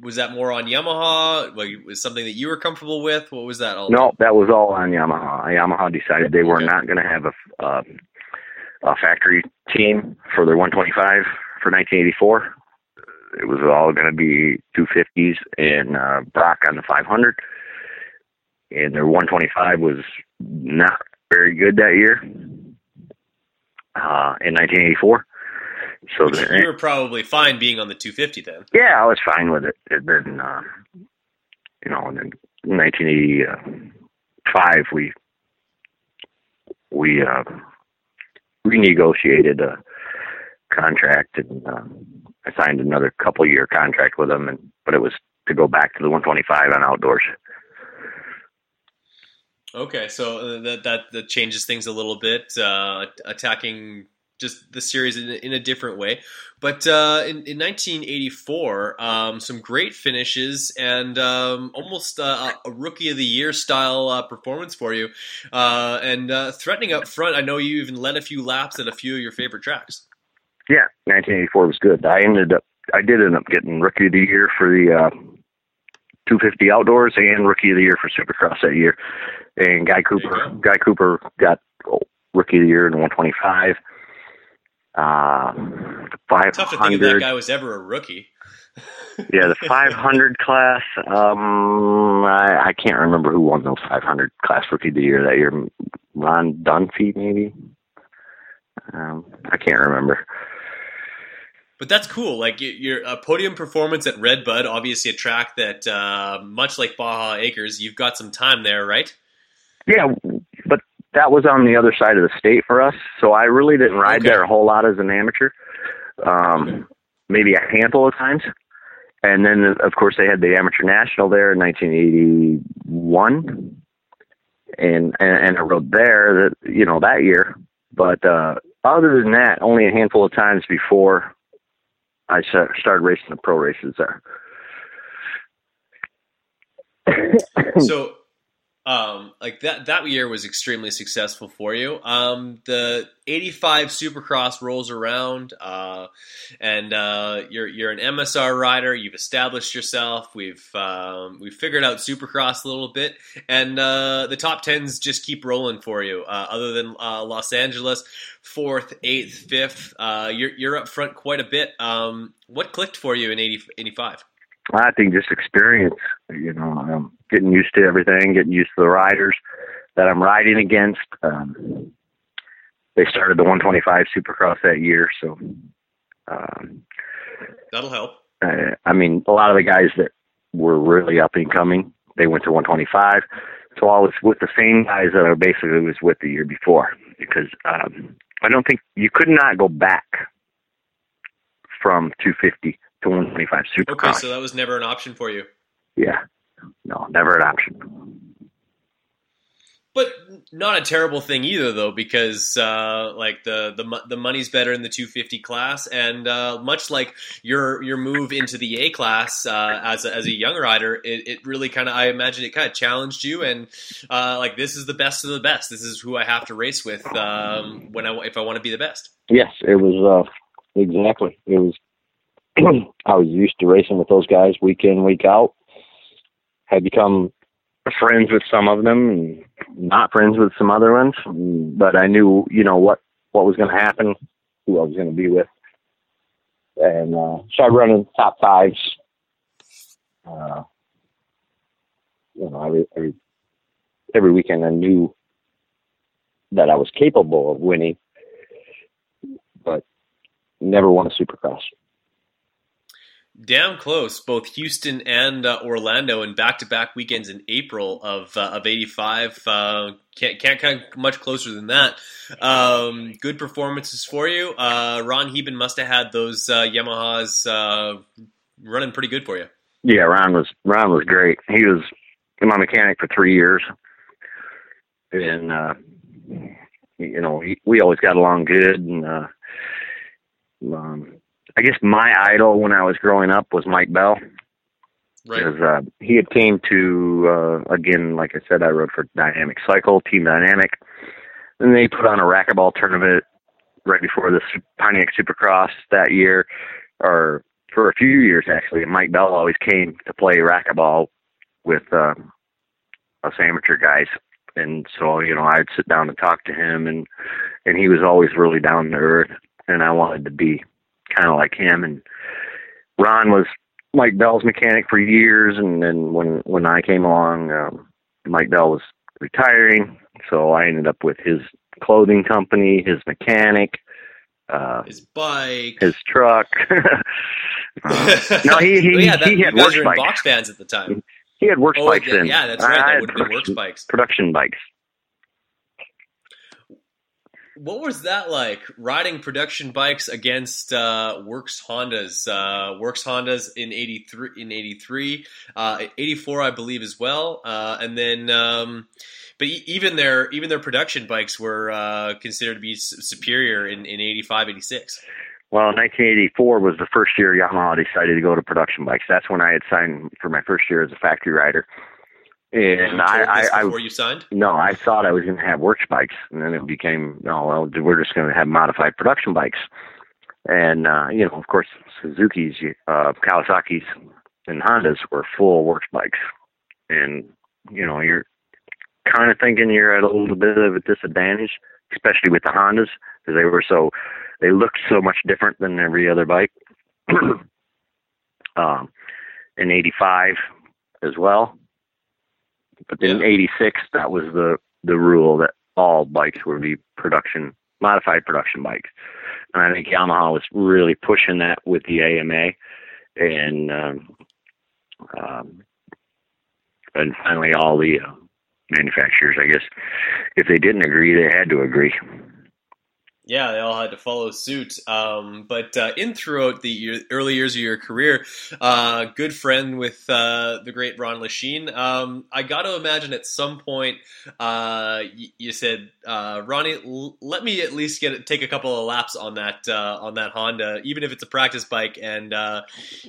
was that more on Yamaha? Was something that you were comfortable with? What was that all? No, that was all on Yamaha. Yamaha decided they were okay. not going to have a, uh, a factory team for their 125 for 1984 it was all going to be 250s and uh, Broc on the 500. And their 125 was not very good that year uh, in 1984. So Which you were probably fine being on the 250 then. Yeah, I was fine with it. And then, uh, you know, and then 1985 we we uh, renegotiated a contract and. Uh, I signed another couple year contract with them, and but it was to go back to the 125 on outdoors. Okay, so uh, that that, that changes things a little bit, uh, attacking just the series in, in a different way. But uh, in, in 1984, um, some great finishes and um, almost uh, a rookie of the year style uh, performance for you, uh, and threatening up front. I know you even led a few laps at a few of your favorite tracks. Yeah, 1984 was good. I ended up, I did end up getting Rookie of the Year for the uh, 250 outdoors and Rookie of the Year for Supercross that year. And Guy Cooper, Guy Cooper got Rookie of the Year in 125. Uh, 500. Tough to think that guy was ever a rookie. yeah, the 500 class. Um, I, I can't remember who won those 500 class Rookie of the Year that year. Ron Dunphy, maybe. Um, I can't remember. But that's cool. Like your a podium performance at Red Bud, obviously a track that, uh, much like Baja Acres, you've got some time there, right? Yeah, but that was on the other side of the state for us, so I really didn't ride okay. there a whole lot as an amateur. Um, maybe a handful of times, and then of course they had the amateur national there in 1981, and and, and I rode there that you know that year. But uh, other than that, only a handful of times before I started racing the pro races there. so um, like that that year was extremely successful for you. Um, the '85 Supercross rolls around, uh, and uh, you're you're an MSR rider. You've established yourself. We've um, we've figured out Supercross a little bit, and uh, the top tens just keep rolling for you. Uh, other than uh, Los Angeles, fourth, eighth, fifth, uh, you're you're up front quite a bit. Um, what clicked for you in 85? I think just experience. You know, um, getting used to everything, getting used to the riders that I'm riding against. Um, they started the 125 Supercross that year, so um, that'll help. Uh, I mean, a lot of the guys that were really up and coming, they went to 125. So I was with the same guys that I basically was with the year before because um, I don't think you could not go back from 250 to 125 Supercross. Okay, so that was never an option for you. Yeah, no, never an option. But not a terrible thing either, though, because uh, like the, the the money's better in the 250 class, and uh, much like your your move into the A class uh, as a, as a young rider, it, it really kind of I imagine it kind of challenged you, and uh, like this is the best of the best. This is who I have to race with um, when I if I want to be the best. Yes, it was uh, exactly. It was. I was used to racing with those guys week in week out had become friends with some of them and not friends with some other ones. But I knew, you know, what what was going to happen, who I was going to be with, and uh, started running top fives. Uh, you know, every, every every weekend I knew that I was capable of winning, but never won a Supercross damn close, both Houston and uh, Orlando in back-to-back weekends in April of uh, of '85. Uh, can't can't come much closer than that. Um, good performances for you. Uh, Ron Heben must have had those uh, Yamahas uh, running pretty good for you. Yeah, Ron was Ron was great. He was my mechanic for three years, and you know he, we always got along good and. Um, I guess my idol when I was growing up was Mike Bell. Right. Because uh, he had came to uh, again, like I said, I rode for Dynamic Cycle, Team Dynamic, and they put on a racquetball tournament right before the Pontiac Supercross that year, or for a few years actually. And Mike Bell always came to play racquetball with uh, us amateur guys, and so you know I'd sit down and talk to him, and and he was always really down to earth, and I wanted to be kind of like him. And Ron was Mike Bell's mechanic for years, and then when when I came along, um, Mike Bell was retiring, so I ended up with his clothing company, his mechanic, uh, his bike, his truck. uh, no, he he, well, yeah, that, he had works bikes. Box fans at the time. He had works oh, bikes. Yeah, yeah, that's right. That would have been works bikes. Production bikes what was that like riding production bikes against uh, Works Hondas? Uh, Works Hondas in eighty three, in eighty three, uh, eighty four, I believe as well, uh, and then. Um, but even their even their production bikes were uh, considered to be superior in, in 85, 86. Well, 1984 was the first year Yamaha decided to go to production bikes. That's when I had signed for my first year as a factory rider. And I, I, before you signed? No, I thought I was going to have works bikes, and then it became, oh well, we're just going to have modified production bikes. And uh, you know, of course, Suzuki's, uh, Kawasaki's, and Hondas were full works bikes, and you know, you're kind of thinking you're at a little bit of a disadvantage, especially with the Hondas, because they were so, they looked so much different than every other bike. um, in '85 as well but then in '86, that was the the rule that all bikes would be production modified production bikes. and I think Yamaha was really pushing that with the AMA, and um, um, and finally all the uh, manufacturers, I guess, if they didn't agree, they had to agree. Yeah, they all had to follow suit. Um, but uh, in throughout the early years of your career, uh, good friend with uh, the great Ron Lechien. Um, I got to imagine at some point uh, you, you said, uh, "Ronnie, l- let me at least get take a couple of laps on that uh, on that Honda, even if it's a practice bike." And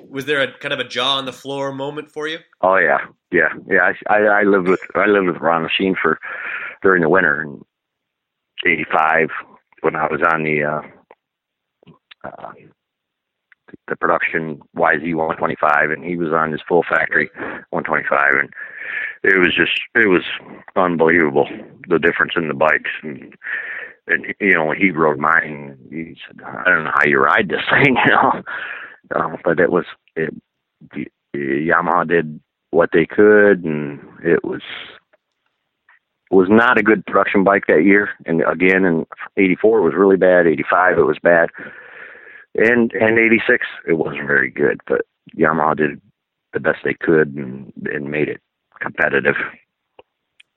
was there a kind of a jaw on the floor moment for you? Oh yeah, yeah, yeah. I, I, I lived with I lived with Ron Lechien for during the winter in '85 when I was on the uh, uh, the production YZ 125, and he was on his full factory 125, and it was just it was unbelievable the difference in the bikes and. And you know, he rode mine, he said, "I don't know how you ride this thing," you know. Um, but it was it. Yamaha did what they could, and it was was not a good production bike that year. And again, in '84 it was really bad. '85 it was bad, and and '86 it wasn't very good. But Yamaha did the best they could and, and made it competitive.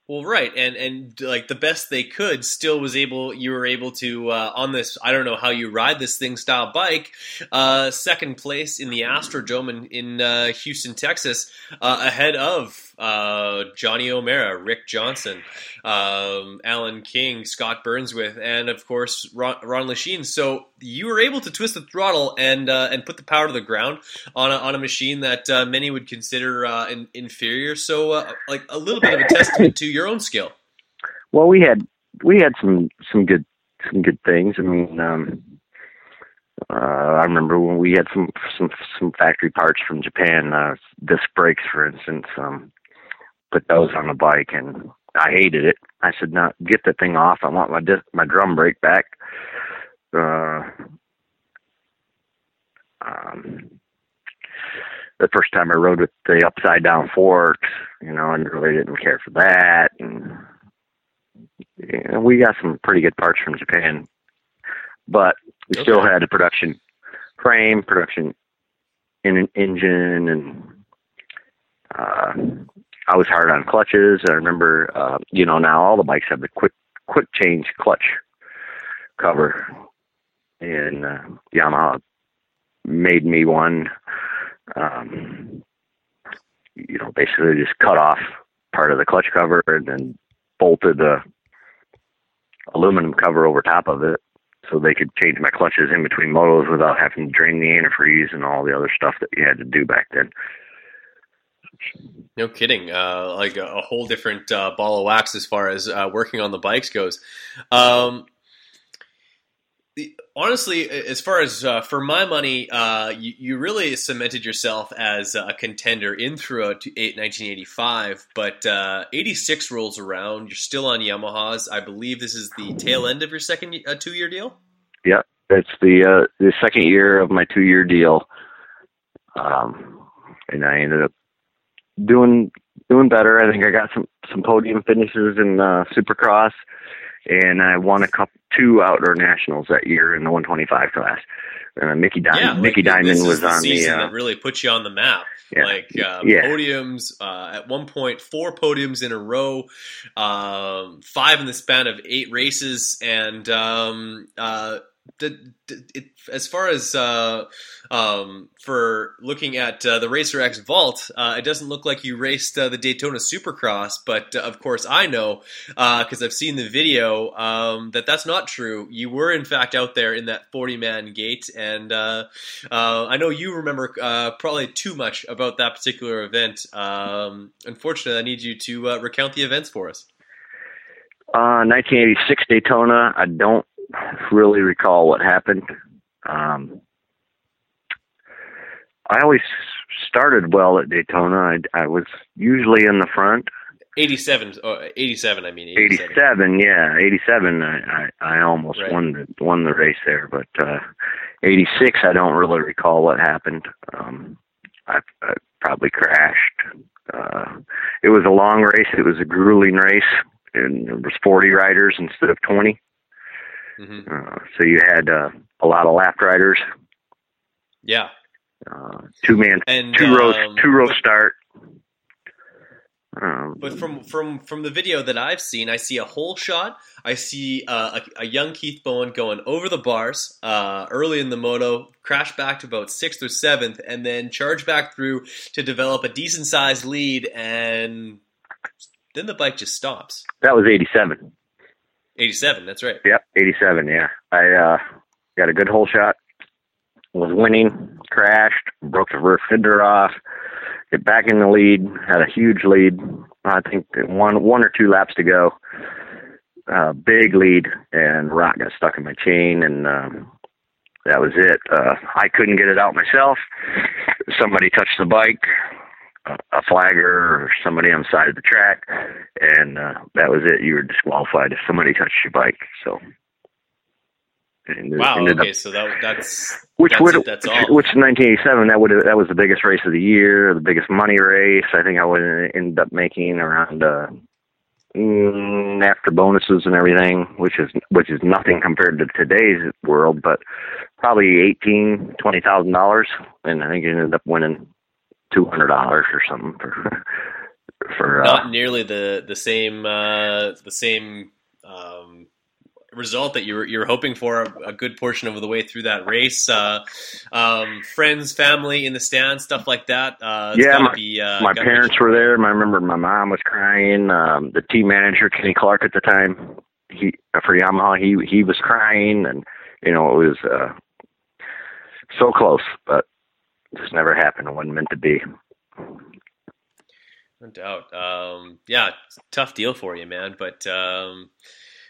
Well, right, and and like the best they could, still was able. You were able to uh, on this. I don't know how you ride this thing style bike. Uh, second place in the Astrodome in, in uh, Houston, Texas, uh, ahead of uh, Johnny O'Mara, Rick Johnson, um, Alan King, Scott Burnworth, and of course Ron, Ron Lechien. So you were able to twist the throttle and uh, and put the power to the ground on a, on a machine that uh, many would consider uh, in, inferior. So uh, like a little bit of a testament to your own skill. Well, we had we had some some good some good things. I mean. Um, uh, I remember when we had some some some factory parts from Japan, uh, disc brakes, for instance. Um, put those on the bike, and I hated it. I said, "No, get the thing off. I want my disc, my drum brake back." Uh, um, the first time I rode with the upside down forks, you know, and really didn't care for that. And you know, we got some pretty good parts from Japan, but we okay. still had a production frame, production in an engine, and uh, I was hard on clutches. I remember, uh, you know, now all the bikes have the quick quick change clutch cover, and uh, Yamaha made me one. Um, you know, basically just cut off part of the clutch cover and then bolted the aluminum cover over top of it so they could change my clutches in between motos without having to drain the antifreeze and all the other stuff that you had to do back then. No kidding. Uh, like a, a, whole different uh, ball of wax as far as uh, working on the bikes goes. Um, honestly, as far as uh, for my money, uh, you, you, really cemented yourself as a contender in throughout 1985. But uh, 86 rolls around. You're still on Yamahas. I believe this is the tail end of your second two year deal. Yeah, it's the the second year of my two year deal. Um, and I ended up doing doing better. I think I got some some podium finishes in uh, Supercross, and I won a couple two outdoor nationals that year in the 125 class. Uh, Mickey Dymond, yeah, like Mickey Dymond was the on the. Uh, that really put you on the map. Yeah, like uh, yeah. podiums uh, at one point, four podiums in a row, um, five in the span of eight races, and um, uh, did, did it, as far as uh, um, for looking at uh, the Racer X Vault, uh, it doesn't look like you raced uh, the Daytona Supercross, but uh, of course I know because uh, I've seen the video um, that that's not true. You were in fact out there in that 40 man gate, and I know you remember probably too much about that particular event. Um, unfortunately, I need you to recount the events for us. 1986 Daytona. I don't really recall what happened. Um, I always started well at Daytona. I, I was usually in the front. 87, uh, 87 I mean. 87. 87 yeah. 87, I, I, I almost right. won, the, won the race there. But uh, 86, I don't really recall what happened. Um, I, I probably crashed. Uh, it was a long race. It was a grueling race. And there was 40 riders instead of 20 hmm Uh, so you had uh, a lot of lap riders, Yeah, uh, two man, and two row, um, two row start. Um, But from from from the video that I've seen, I see a whole shot. I see uh, a, a young Keith Bowen going over the bars uh, early in the moto, crash back to about sixth or seventh, and then charge back through to develop a decent sized lead, and then the bike just stops. that was '87. That's right. Yep, '87. Yeah, I uh, got a good hole shot. Was winning, crashed, broke the rear fender off. Get back in the lead. Had a huge lead. I think one one or two laps to go. Uh, big lead, and rock got stuck in my chain, and um, that was it. Uh, I couldn't get it out myself. Somebody touched the bike, a, flagger or somebody on the side of the track, and uh, that was it. You were disqualified if somebody touched your bike. So, Wow. Okay, up, so that that's which that's would it, that's all. which in 1987 that would that was the biggest race of the year, the biggest money race. I think I would end up making around uh, mm, after bonuses and everything, which is which is nothing compared to today's world, but probably eighteen twenty thousand dollars, and I think I ended up winning two hundred dollars or something for for uh, not nearly the the same uh, the same um, result that you were you were hoping for a, a good portion of the way through that race. Uh, um, friends, family in the stands, stuff like that. Uh, Yeah, gotta be, uh, my parents were there. I remember my mom was crying. Um, the team manager Kenny Clark at the time, he for Yamaha, he he was crying, and you know it was uh, so close, but just never happened. It wasn't meant to be. No doubt. Um, yeah, tough deal for you, man. But um,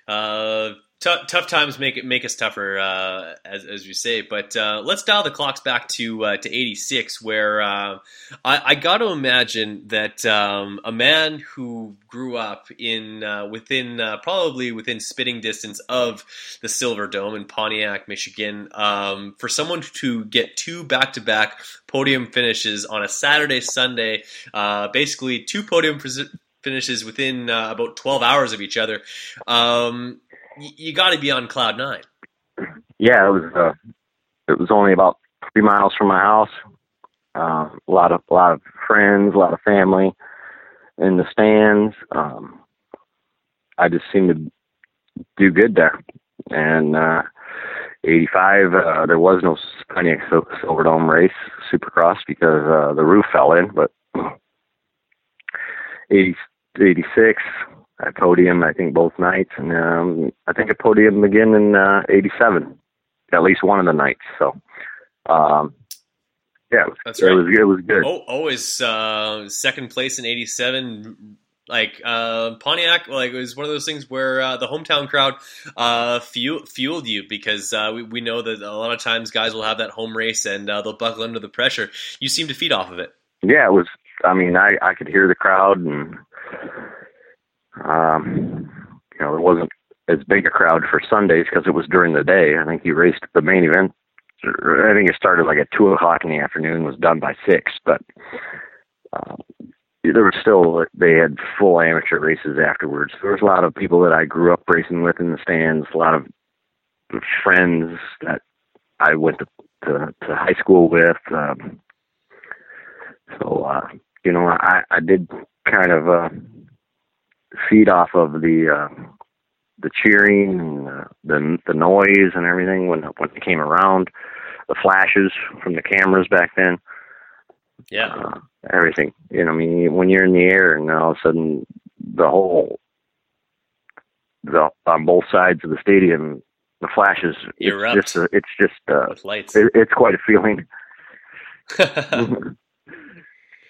uh, tough tough times make it make us tougher, uh, as as you say. But uh, let's dial the clocks back to uh, to '86, where uh, I, I got to imagine that um, a man who grew up in uh, within uh, probably within spitting distance of the Silver Dome in Pontiac, Michigan, um, for someone to get two back to back podium finishes on a Saturday Sunday, basically two podium pres- finishes within uh, about 12 hours of each other. Um, you got to be on cloud nine. Yeah, it was. Uh, it was only about three miles from my house. Uh, a lot of a lot of friends, a lot of family in the stands. Um, I just seemed to do good there. And uh, 85, uh, there was no Pontiac Sil- Silver Dome race, Supercross, because uh, the roof fell in. But 80, 86, I podium, I think, both nights. And um, I think I podium again in uh, 87, at least one of the nights. So, um, yeah, it was, That's it right. was, it was good. Oh, always uh, second place in '87. Like uh, Pontiac, like it was one of those things where uh, the hometown crowd uh, fuel, fueled you because uh, we, we know that a lot of times guys will have that home race and uh, they'll buckle under the pressure. You seem to feed off of it. yeah, it was. I mean, I I could hear the crowd, and um, you know, there wasn't as big a crowd for Sundays because it was during the day. I think he raced the main event. I think it started like at two o'clock in the afternoon, was done by six, but uh, there was still they had full amateur races afterwards. There was a lot of people that I grew up racing with in the stands, a lot of friends that I went to to, to high school with. Um, so uh, you know, I I did kind of uh, feed off of the uh, the cheering and uh, the the noise and everything when when it came around, the flashes from the cameras back then. Yeah, Uh, everything. You know, I mean, when you're in the air and all of a sudden the whole the on both sides of the stadium, the flashes. Erupt. It's just a, it's just uh, it, it's quite a feeling.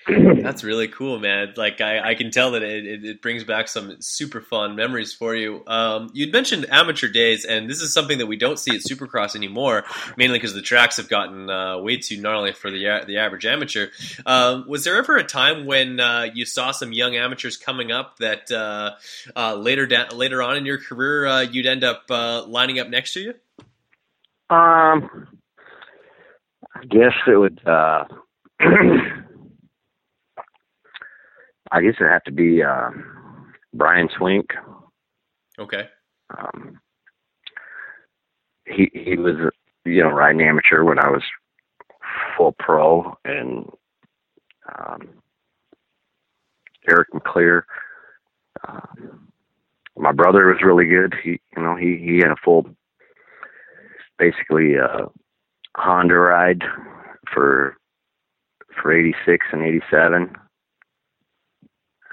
That's really cool, man. Like I, I can tell that it, it, it brings back some super fun memories for you. Um, you'd mentioned amateur days, and this is something that we don't see at Supercross anymore, mainly because the tracks have gotten uh, way too gnarly for the the average amateur. Um, was there ever a time when uh, you saw some young amateurs coming up that uh, uh, later da- later on in your career uh, you'd end up uh, lining up next to you? Um, I guess it would. Uh, I guess it'd have to be uh, Brian Swink. Okay, Um, he he was you know riding amateur when I was full pro, and um, Eric McClear. Um, my brother was really good. He you know he he had a full basically uh, Honda ride for for '86 and '87.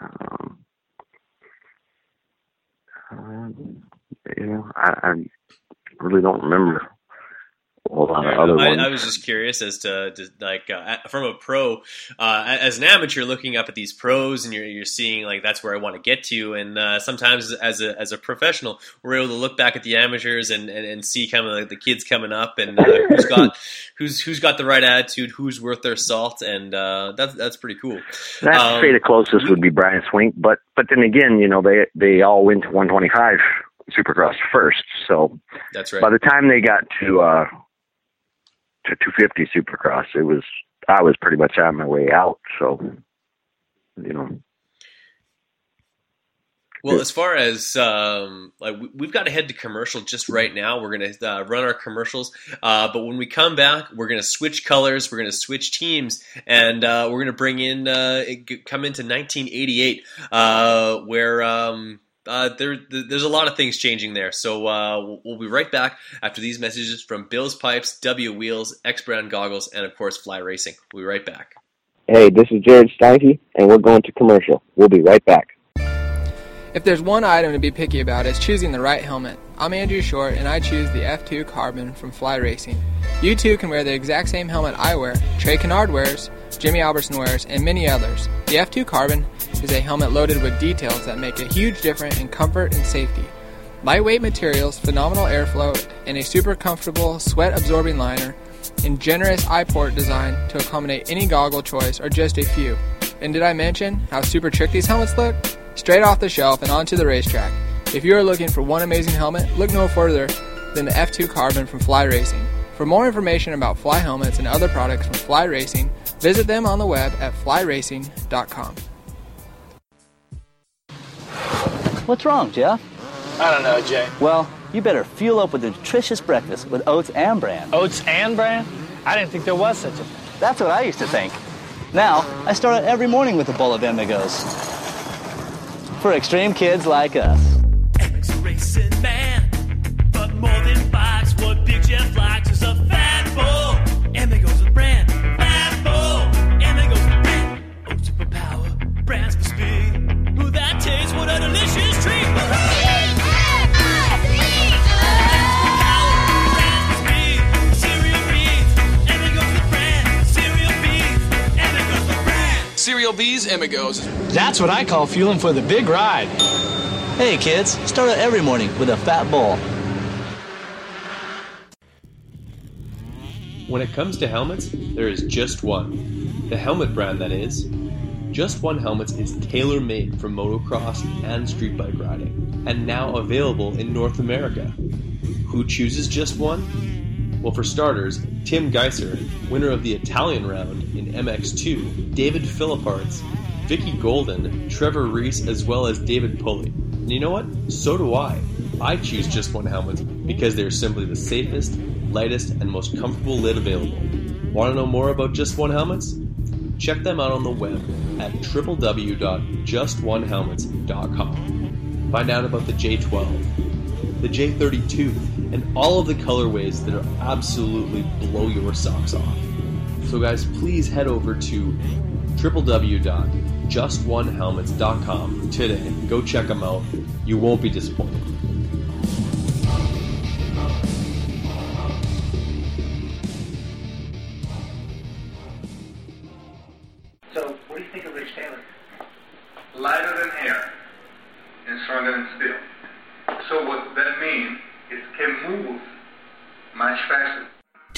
Um, uh, you know, I, I really don't remember a lot of other I, ones. I was just curious as to, to like uh, from a pro, uh, as an amateur, looking up at these pros, and you're you're seeing like that's where I want to get to. And uh, sometimes as a as a professional, we're able to look back at the amateurs and, and, and see kind of like the kids coming up and uh, who's got who's who's got the right attitude, who's worth their salt, and uh, that's that's pretty cool. I'd Um, say the closest would be Brian Swink, but but then again, you know, they they all went to 125 Supercross first, so That's right. by the time they got to uh to 250 Supercross, it was I was pretty much on my way out. So, you know, Well, as far as um, like we- we've got to head to commercial just right now. We're gonna uh, run our commercials, uh, but when we come back, we're gonna switch colors. We're gonna switch teams, and uh, we're gonna bring in uh, come into 1988, uh, where. Um, uh, there, there's a lot of things changing there. So uh, we'll, we'll be right back after these messages from Bill's Pipes, W Wheels, X Brand Goggles, and of course Fly Racing. We'll be right back. Hey, this is Jared Steinke, and we're going to commercial. We'll be right back. If there's one item to be picky about, it's choosing the right helmet. I'm Andrew Short, and I choose the F2 Carbon from Fly Racing. You too can wear the exact same helmet I wear, Trey Canard wears, Jimmy Albertson wears, and many others. The F2 Carbon is a helmet loaded with details that make a huge difference in comfort and safety. Lightweight materials, phenomenal airflow, and a super comfortable sweat absorbing liner, and generous eye port design to accommodate any goggle choice are just a few. And did I mention how super trick these helmets look? Straight off the shelf and onto the racetrack. If you are looking for one amazing helmet, look no further than the F2 Carbon from Fly Racing. For more information about Fly helmets and other products from Fly Racing, visit them on the web at flyracing.com. What's wrong, Jeff? I don't know, Jay. Well, you better fuel up with a nutritious breakfast with oats and bran. Oats and bran? I didn't think there was such a thing. That's what I used to think. Now, I start out every morning with a bowl of Emigos. For extreme kids like us. Eric's a racing man, but more than bikes, what Big Jeff likes brand. Cereal Bees Imigos. That's what I call fueling for the big ride. Hey, kids, start out every morning with a fat ball. When it comes to helmets, there is just one. The helmet brand, that is. Just One Helmets is tailor made for motocross and street bike riding, and now available in North America. Who chooses Just One? Well, for starters, Tim Gajser, winner of the Italian round in MX2, David Philippaerts, Vicky Golden, Trevor Reis, as well as David Pulley. And you know what? So do I. I choose Just One helmets because they're simply the safest, lightest, and most comfortable lid available. Want to know more about Just One helmets? Check them out on the web at www.justonehelmets.com. Find out about the J12, the J32, and all of the colorways that are absolutely blow your socks off. So, guys, please head over to www.justonehelmets.com today. Go check them out. You won't be disappointed.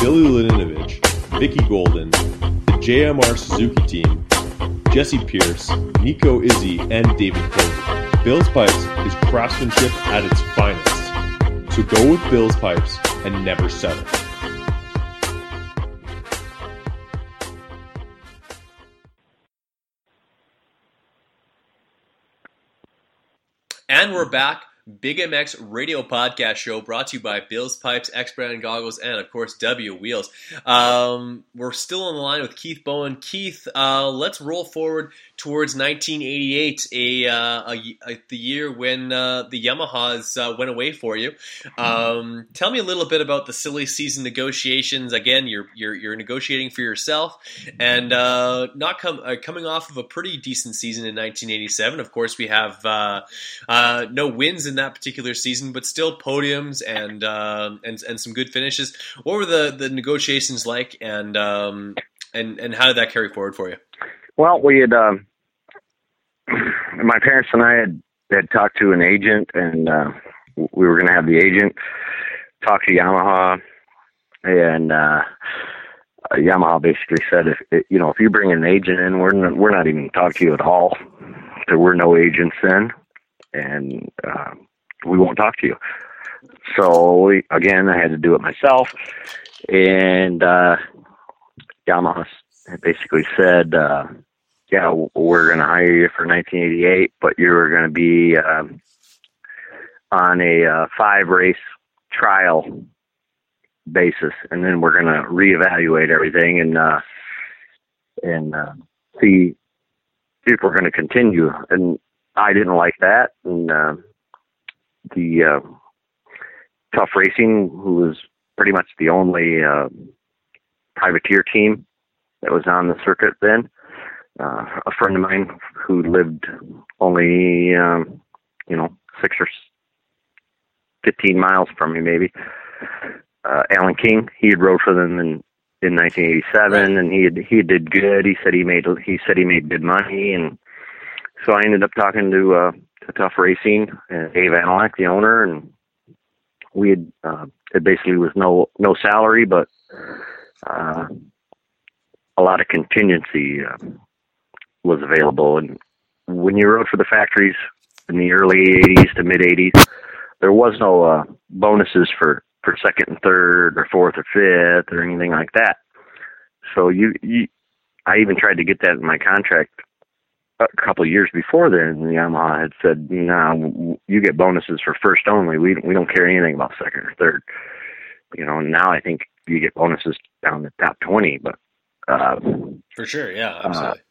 Billy Laninovich, Vicky Golden, the JMR Suzuki team, Jesse Pierce, Nico Izzi, and David Cody. Bill's Pipes is craftsmanship at its finest. So go with Bill's Pipes and never settle. And we're back. Big MX Radio Podcast Show brought to you by Bill's Pipes, X Brand Goggles, and of course W Wheels. Um, we're still on the line with Keith Bowen. Keith, uh, let's roll forward towards 1988, a, uh, a, a the year when uh, the Yamahas uh, went away for you. Um, tell me a little bit about the silly season negotiations. Again, you're you're, you're negotiating for yourself, and uh, not com- uh, coming off of a pretty decent season in 1987. Of course, we have uh, no wins in that particular season, but still podiums and um and and some good finishes. What were the, the negotiations like, and um, and and how did that carry forward for you? Well, we had um, my parents and I had had talked to an agent, and uh, we were going to have the agent talk to Yamaha, and uh, Yamaha basically said, if you know, if you bring an agent in, we're not, we're not even talking to you at all. There were no agents then, and uh, we won't talk to you. So again, I had to do it myself, and uh, Yamaha basically said, uh, "Yeah, we're going to hire you for 1988, but you're going to be um, on a uh, five race trial basis, and then we're going to reevaluate everything and uh, and uh, see if we're going to continue." And I didn't like that, and uh, the uh, Tough Racing, who was pretty much the only uh, privateer team that was on the circuit then. Uh, a friend of mine who lived only, um, you know, six or 15 miles from me, maybe. Uh, Alan King, he had rode for them in in 1987, and he had, he did good. He said he made he said he made good money, and so I ended up talking to uh, to Tough Racing and Dave Analek, the owner, and we had uh, it basically was no no salary, but uh, a lot of contingency uh, was available. And when you rode for the factories in the early 80s to mid 80s, there was no uh, bonuses for for second and third or fourth or fifth or anything like that. So you, you I even tried to get that in my contract a couple of years before then. And Yamaha had said, "No, you get bonuses for first only. We we don't care anything about second or third. You know, now I think you get bonuses down the top twenty, but uh, For sure, yeah, absolutely. uh,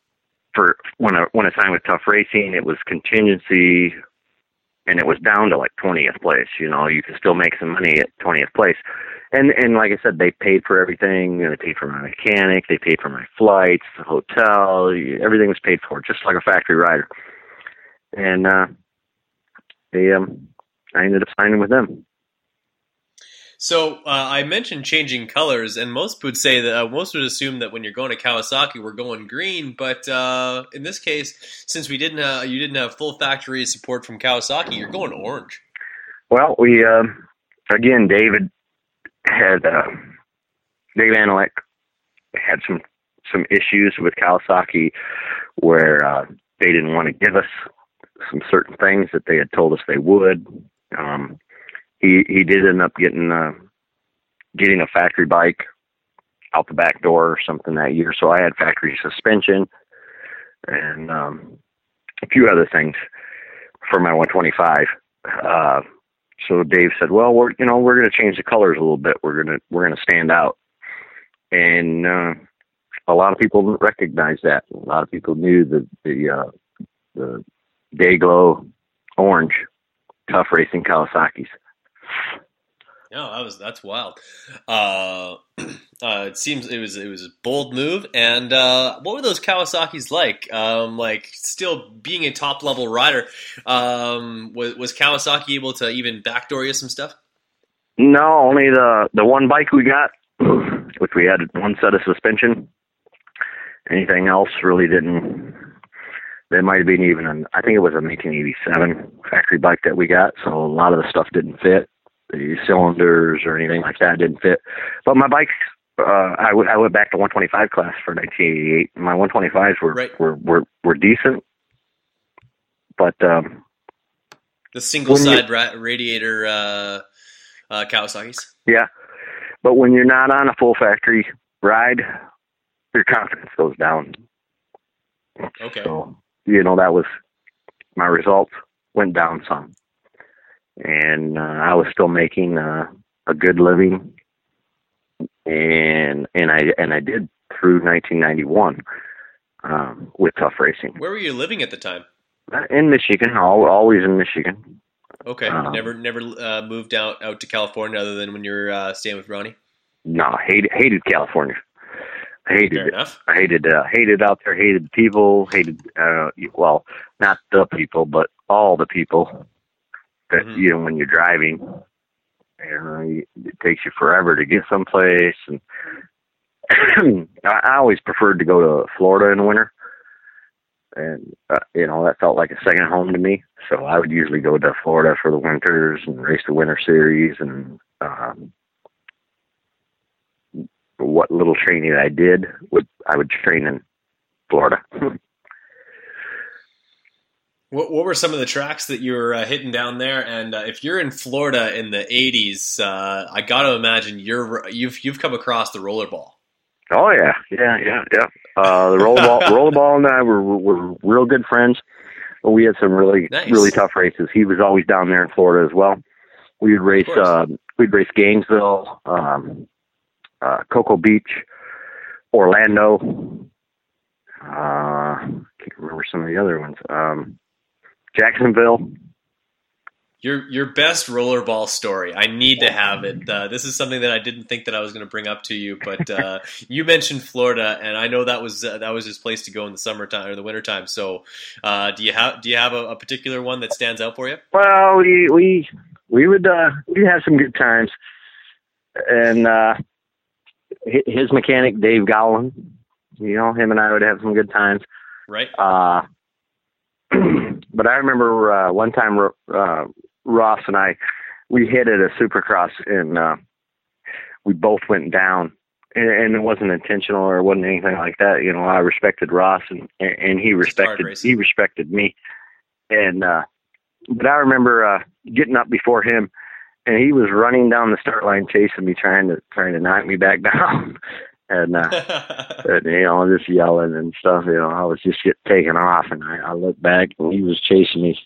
for when I when I signed with Tough Racing, it was contingency, and it was down to like twentieth place. You know, you could still make some money at twentieth place, and and like I said, they paid for everything. You know, They paid for my mechanic, they paid for my flights, the hotel, everything was paid for, just like a factory rider. And uh, they um, I ended up signing with them. So uh, I mentioned changing colors, and most would say that uh, most would assume that when you're going to Kawasaki, we're going green. But uh, in this case, since we didn't, uh, you didn't have full factory support from Kawasaki, you're going orange. Well, we um, again, David had uh, Dave Analek had some some issues with Kawasaki where uh, they didn't want to give us some certain things that they had told us they would. Um, he he did end up getting uh, getting a factory bike out the back door or something that year. So I had factory suspension and um, a few other things for my 125. Uh, so Dave said, "Well, we're you know we're going to change the colors a little bit. We're gonna we're gonna stand out." And uh, a lot of people didn't recognize that. A lot of people knew the the uh, the Dayglow orange tough racing Kawasaki's. No, that was that's wild. Uh, uh, it seems it was it was a bold move. And uh, what were those Kawasaki's like? Um, like still being a top level rider, um, was was Kawasaki able to even backdoor you some stuff? No, only the the one bike we got, which we had one set of suspension. Anything else really didn't. There might have been even an I think it was a 1987 factory bike that we got, so a lot of the stuff didn't fit. The cylinders or anything like that didn't fit. But my bikes, uh, I, w- I went back to 125 class for 1988. My 125s were Right. were, were were decent, but um, The single side ra- radiator uh, uh, Kawasaki's. Yeah. But when you're not on a full factory ride, your confidence goes down. Okay. So, you know, that was my results went down some. And uh, I was still making uh, a good living. And and I and I did through 1991 um, with Tough Racing Where were you living at the time? in Michigan, al always in Michigan. Okay, Um, never never uh, moved out out to California other than when you're uh, staying with Ronnie. No, hated hated California. I hated Fair it. enough. I hated uh, hated out there, hated the people, hated uh well, not the people, but all the people. That Mhm. you know when you're driving, you know, it takes you forever to get someplace, and I, I always preferred to go to Florida in the winter, and uh, you know that felt like a second home to me. So I would usually go to Florida for the winters and race the winter series, and um, what little training I did would I would train in Florida. What, what were some of the tracks that you were uh, hitting down there? And uh, if you're in Florida in the '80s, uh, I got to imagine you're you've you've come across the rollerball. oh yeah, yeah, yeah, yeah. Uh, the rollerball, rollerball, and I were, were real good friends. We had some really Nice. really tough races. He was always down there in Florida as well. We would race. Uh, we'd race Gainesville, um, uh, Cocoa Beach, Orlando. Uh, can't remember some of the other ones. Um, Jacksonville. Your your best rollerball story. I need to have it. Uh, this is something that I didn't think that I was going to bring up to you, but uh, you mentioned Florida, and I know that was uh, that was his place to go in the summertime or the wintertime. So, uh, do you have do you have a, a particular one that stands out for you? Well, we we we would uh, we'd have some good times, and uh, his mechanic Dave Gowland, you know, him and I would have some good times. Right. Uh, but I remember uh, one time uh, Ross and I we hit at a supercross and uh, we both went down. And, and it wasn't intentional or it wasn't anything like that. You know, I respected Ross and and he respected he respected me. And uh, but I remember uh, getting up before him, and he was running down the start line chasing me, trying to trying to knock me back down. And uh, and, you know, just yelling and stuff. You know, I was just get taken off, and I, I looked back, and he was chasing me.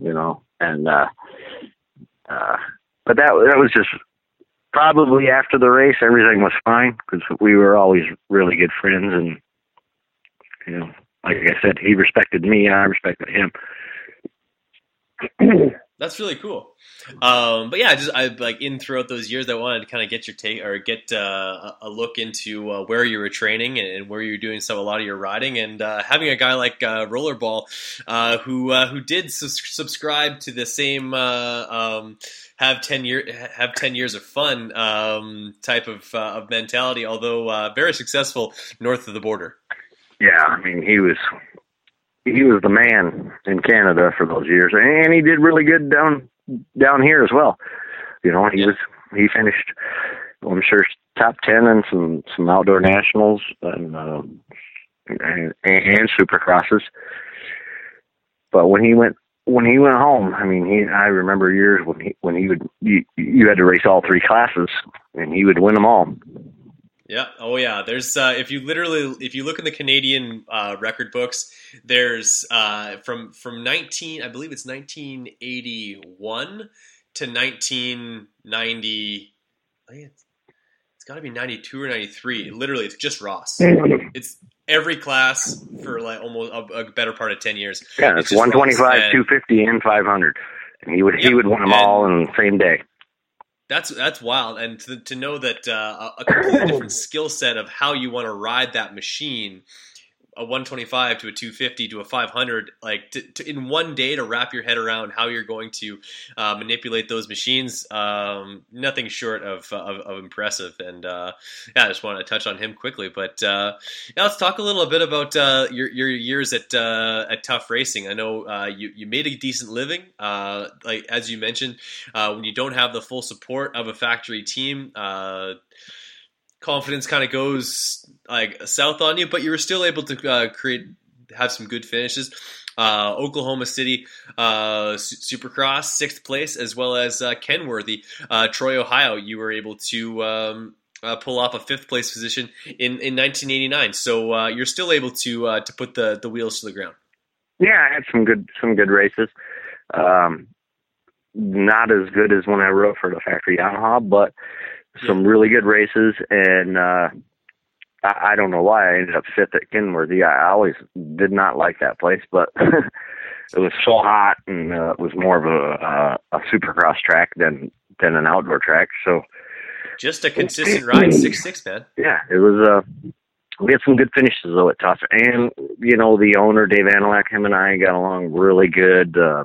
You know, and uh, uh, but that that was just probably after the race, everything was fine because we were always really good friends, and you know, like I said, he respected me, and I respected him. That's really cool. Um, but yeah, just I like in throughout those years, I wanted to kind of get your take or get uh, a look into uh, where you were training and, and where you were doing some a lot of your riding, and uh, having a guy like uh, Rollerball uh, who uh, who did sus- subscribe to the same um, have ten year have ten years of fun um, type of of mentality, although very successful north of the border. Yeah, I mean, he was he was the man in Canada for those years, and he did really good down down here as well. You know, he was he finished, I'm sure, top ten in some some outdoor nationals and um, and, and supercrosses. But when he went when he went home, I mean, he I remember years when he when he would you, you had to race all three classes, and he would win them all. Yeah. Oh, yeah. There's uh, if you literally if you look in the Canadian uh, record books, there's uh, from from 19 I believe it's 1981 to 1990. I think it's, it's got to be 92 or 93. Literally, it's just Ross. It's every class for like almost a, a better part of 10 years. Yeah, it's, twenty Ross, and- two fifty, and five hundred, and he would he would win them and- all in the same day. That's that's wild, and to, to know that uh, a a completely different skill set of how you want to ride that machine, a 125 to a 250 to a 500, like to, to, in one day to wrap your head around how you're going to uh, manipulate those machines, um, nothing short of, of, of impressive. And uh, yeah, I just wanted to touch on him quickly, but uh, yeah, let's talk a little bit about uh, your your years at uh, at Tough Racing. I know uh, you you made a decent living, like as you mentioned, when you don't have the full support of a factory team. Confidence kind of goes like south on you, but you were still able to uh, create have some good finishes. Uh, Oklahoma City uh, Su- Supercross sixth place, as well as uh, Kenworthy, uh, Troy, Ohio. You were able to um, uh, pull off a fifth place position in, in 1989. So uh, you're still able to uh, to put the, the wheels to the ground. Yeah, I had some good some good races. Um, not as good as when I rode for the factory Yamaha, but some really good races. And uh, I, I don't know why I ended up fifth at Kenworthy. I, always did not like that place, but it was so hot, and uh, it was more of a, a a supercross track than than an outdoor track. So Just a consistent ride, six six man. yeah, it was. Uh, we had some good finishes though at Tough, and you know the owner Dave Anilak, him and I got along really good. Uh,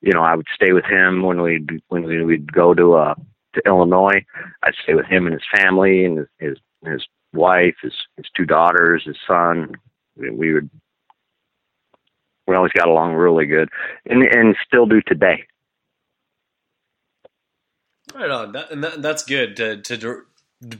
you know, I would stay with him when we when we would go to uh to Illinois. I'd stay with him and his family and his his, his wife, his his two daughters, his son. We, would we always got along really good, and and still do today. Right on, that, and that, that's good to to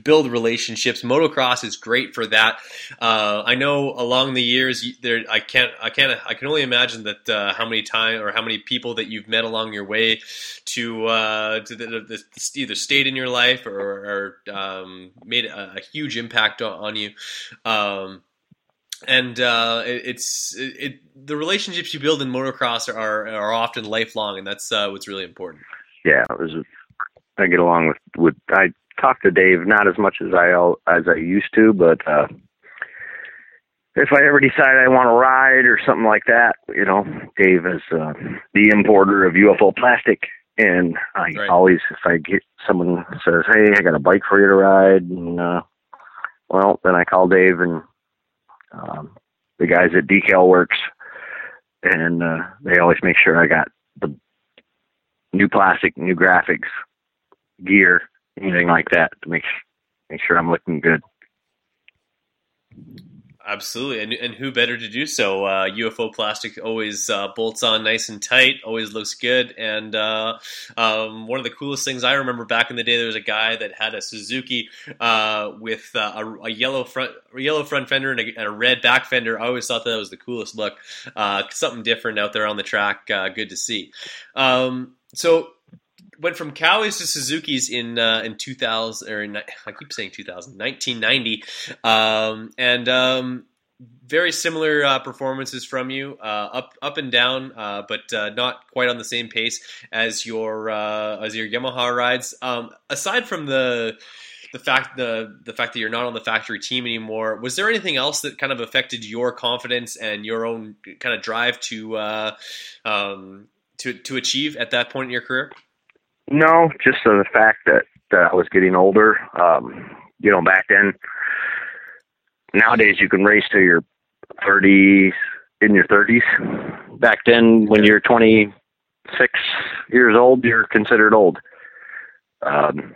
build relationships. Motocross is great for that. Uh, I know along the years, there I can't I can't I can only imagine that uh, how many time or how many people that you've met along your way to uh, to the, the, the, either stayed in your life or, or um, made a, a huge impact on, you. Um, and uh, it, it's it, it, the relationships you build in motocross are, are, often lifelong, and that's uh, what's really important. yeah, was. I get along with with. I talk to Dave not as much as I as I used to, but uh, if I ever decide I want to ride or something like that, you know, Dave is uh, the importer of UFO plastic, and I Right. always, if I get someone says, "Hey, I got a bike for you to ride," and uh, well, then I call Dave and um, the guys at Decal Works, and uh, they always make sure I got the new plastic, new graphics, gear, anything like that to make make sure I'm looking good. Absolutely, and, and who better to do so? Uh, UFO plastic always uh, bolts on nice and tight, always looks good. And uh, um, one of the coolest things I remember back in the day, there was a guy that had a Suzuki uh, with uh, a, a yellow front, yellow front fender and a, and a, red back fender. I always thought that was the coolest look. Uh, something different out there on the track. good to see. Um, so went from Cowies to Suzuki's in uh, in 2000 or in, I keep saying 2000 1990 um, and um, very similar uh, performances from you uh, up up and down uh, but uh, not quite on the same pace as your uh, as your Yamaha rides. Um, aside from the the fact the the fact that you're not on the factory team anymore was there anything else that kind of affected your confidence and your own kind of drive to uh, um, to to achieve at that point in your career no, just the fact that, that I was getting older. Um, you know, back then, nowadays you can race to your 30s, in your 30s. Back then, when you're 26 years old, you're considered old. Um,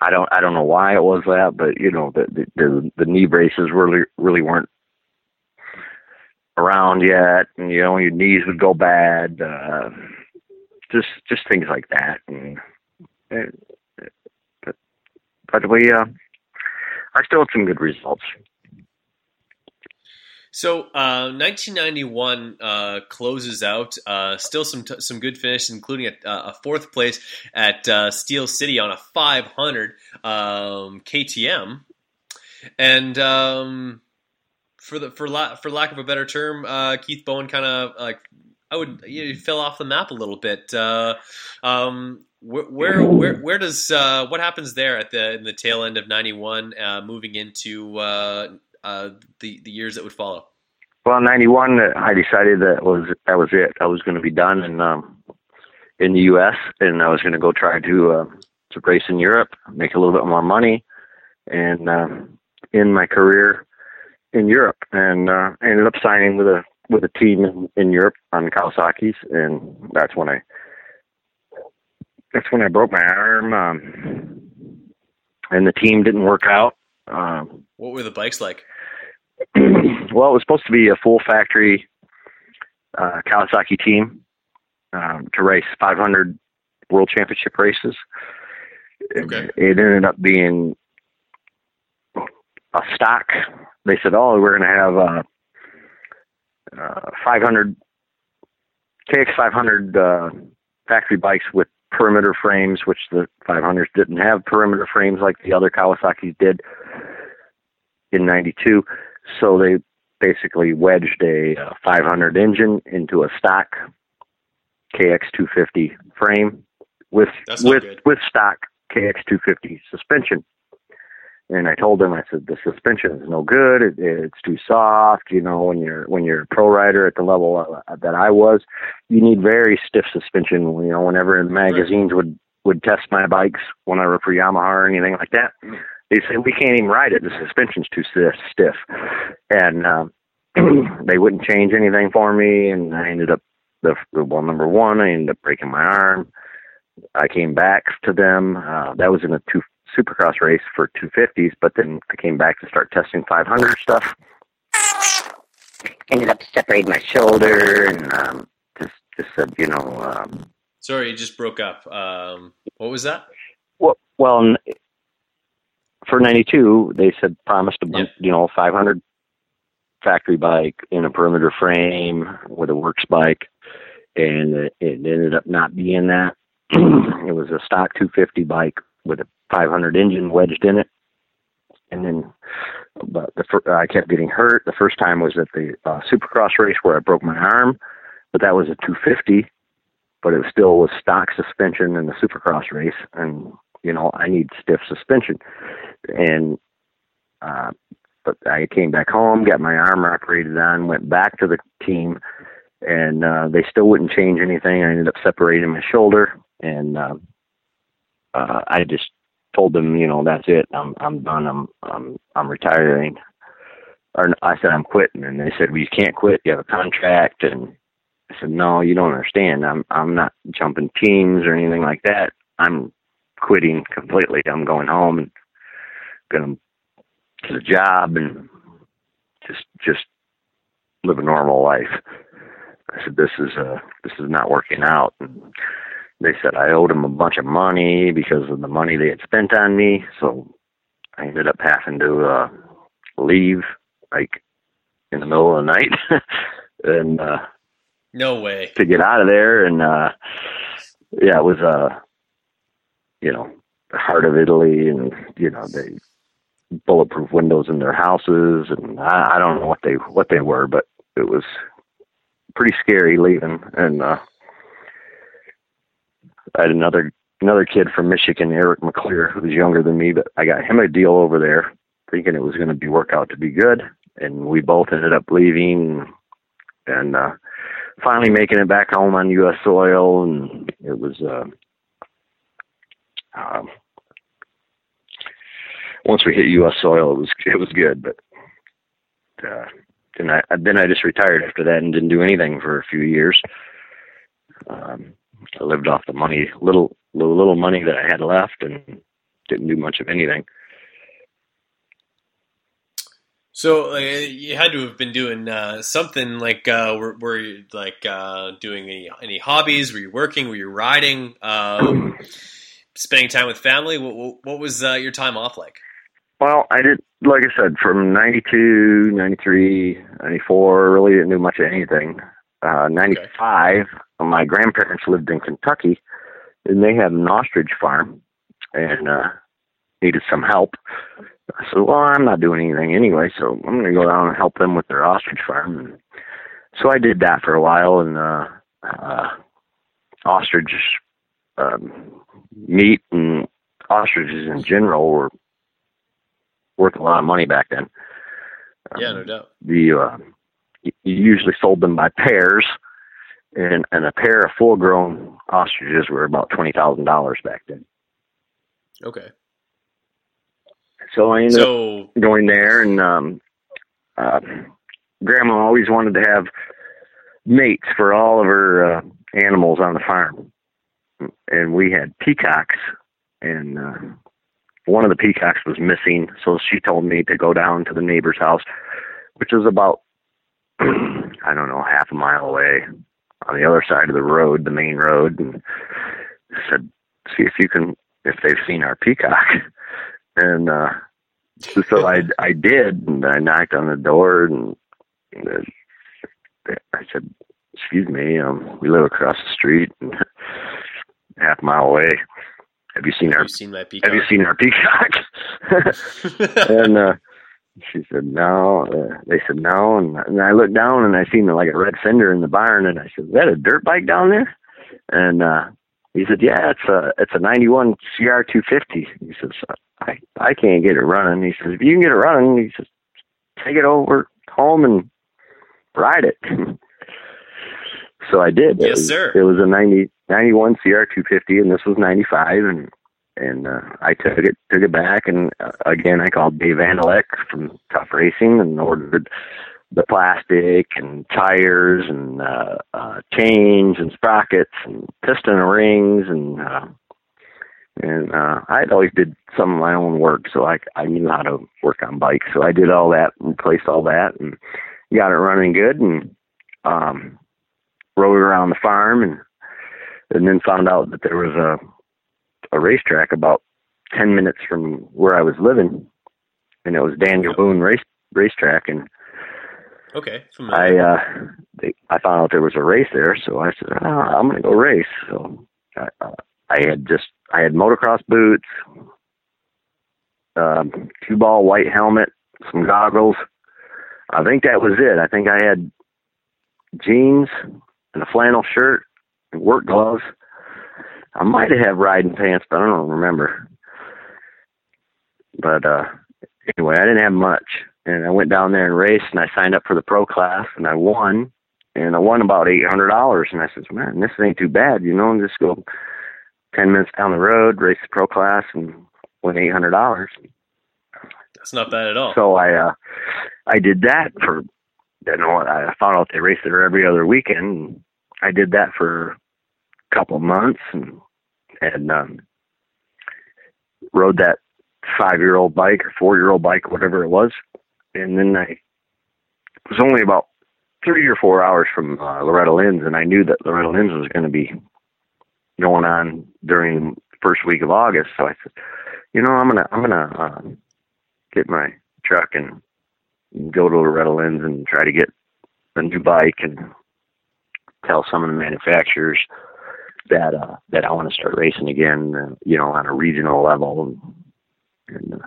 I don't, I don't know why it was that, but you know, the the the, the knee braces really, really weren't around yet, and you know, your knees would go bad. Uh, just just things like that. And, but but we uh, I still had some good results. So, uh, 1991 uh, closes out. Uh, still some t- some good finish, including a, a fourth place at uh, Steel City on a 500 um, KTM, and um, for the for la- for lack of a better term, uh, Keith Bowen kind of like I would you fell off the map a little bit. Uh, um, where, where where does uh, what happens there at the in the tail end of '91, uh, moving into uh, uh, the the years that would follow? Well, '91, I decided that was that was it. I was going to be done in um, in the U.S. and I was going to go try to uh, to race in Europe, make a little bit more money, and in my career in Europe. And ended up signing with a with a team in, in Europe on Kawasaki's, and that's when I that's when I broke my arm, um, and the team didn't work out. Um, what were the bikes like? well, it was supposed to be a full factory uh, Kawasaki team um, to race 500 World Championship races. Okay. It, it ended up being a stock. They said, "Oh, we're going to have." Uh, uh, 500 KX 500 uh, factory bikes with perimeter frames, which the 500s didn't have perimeter frames like the other Kawasaki's did in '92. So they basically wedged a uh, 500 engine into a stock KX 250 frame with with good. with stock KX 250 suspension. And I told him, I said, the suspension is no good. It, it's too soft. You know, when you're when you're a pro rider at the level uh, that I was, you need very stiff suspension. You know, whenever in magazines would would test my bikes when I were for Yamaha or anything like that, they say we can't even ride it. The suspension's too stiff. stiff. And uh, they wouldn't change anything for me, and I ended up the well number one. I ended up breaking my arm. I came back to them. Uh, that was in a two supercross race for 250s, but then I came back to start testing 500 stuff. Ended up separating my shoulder and um, just just said, you know. Um, Sorry, you just broke up. Um, what was that? Well, well, for 92, they said promised a Yeah. you know 500 factory bike in a perimeter frame with a works bike, and it, it ended up not being that. it was a stock 250 bike with a 500 engine wedged in it. And then, but the fir- I kept getting hurt. The first time was at the uh, Supercross race where I broke my arm, but that was a 250. But it still was stock suspension in the Supercross race, and you know I need stiff suspension. And uh, but I came back home, got my arm operated on, went back to the team, and uh, they still wouldn't change anything. I ended up separating my shoulder, and uh, uh, I just told them, you know, that's it. I'm I'm done. I'm I'm I'm retiring. Or I said I'm quitting, and they said, well, you can't quit. You have a contract, and I said, "No, you don't understand. I'm I'm not jumping teams or anything like that. I'm quitting completely. I'm going home and going to a job and just just live a normal life." I said, "This is uh this is not working out." And they said I owed them a bunch of money because of the money they had spent on me. So I ended up having to uh leave like in the middle of the night and uh No way. to get out of there and uh yeah it was uh you know the heart of italy and you know they bulletproof windows in their houses and i, I don't know what they what they were but it was pretty scary leaving and uh i had another another kid from michigan eric mcclear who was younger than me but i got him a deal over there thinking it was going to be work out to be good and we both ended up leaving and uh finally making it back home on U.S. soil, and it was uh, um, once we hit U.S. soil, it was it was good. But uh, then I then I just retired after that and didn't do anything for a few years. Um, I lived off the money, little little little money that I had left, and didn't do much of anything. So uh, you had to have been doing uh, something like uh, were, were you like uh, doing any any hobbies? Were you working? Were you riding? Um, spending time with family? What, what, was uh, your time off like? Well, I did, like I said, from 92, 93, 94, really didn't do much of anything. Uh, 95, my grandparents lived in Kentucky, and they had an ostrich farm, and uh, needed some help. I said, well, I'm not doing anything anyway, so I'm going to go down and help them with their ostrich farm. And so I did that for a while, and uh, uh, ostrich um, meat and ostriches in general were worth a lot of money back then. Yeah, no doubt. The uh, you usually sold them by pairs, and and a pair of full grown ostriches were about twenty thousand dollars back then. Okay. So I ended So up going there, and um, uh, Grandma always wanted to have mates for all of her uh, animals on the farm, and we had peacocks, and uh, one of the peacocks was missing. So she told me to go down to the neighbor's house, which is about I don't know half a mile away on the other side of the road, the main road, and said, "See if you can if they've seen our peacock." and uh so I I did, and I knocked on the door, and, I said, "Excuse me, um, we live across the street, and half a mile away. Have you seen our you seen? Have you seen our peacock?" and uh, she said, "No." Uh, they said, "No," and, and I looked down, and I seen like a red fender in the barn, and I said, "Is that a dirt bike down there?" And uh, he said, "Yeah, it's a it's a '91 CR 250." He says, "I I can't get it running." He says, "If you can get it running," he says, "take it over home and ride it." so I did. It Yes, was, sir. It was a 90, 91 CR 250, and this was 95, and and uh, I took it took it back, and uh, again I called Dave Andalek from Tough Racing and ordered the plastic and tires and uh, uh, chains and sprockets and piston rings and uh, and uh, I'd always did some of my own work, so I I knew how to work on bikes. So I did all that and placed all that and got it running good and um, rode around the farm and and then found out that there was a a racetrack about ten minutes from where I was living, and it was Daniel Boone race racetrack and Okay. I uh they, I found out there was a race there, so I said, oh, I'm gonna go race. So I, uh, I had just I had motocross boots, um, two ball white helmet, some goggles. I think that was it. I think I had jeans and a flannel shirt and work gloves. I might have had riding pants, but I don't remember. But uh anyway, I didn't have much and I went down there and raced and I signed up for the pro class and I won and I won about eight hundred dollars and I said, Man, this ain't too bad, you know, and just go ten minutes down the road, race the pro class and win eight hundred dollars. That's not bad at all. So I uh I did that for you know, I found out they raced there every other weekend I did that for couple months and and um, rode that five year old bike or four year old bike, whatever it was, and then I was only about three or four hours from uh, Loretta Lynn's, and I knew that Loretta Lynn's was going to be going on during the first week of August. So I said, you know, I'm gonna I'm gonna uh, get my truck and go to Loretta Lynn's and try to get a new bike and tell some of the manufacturers that uh, that I want to start racing again, uh, you know, on a regional level. And, uh,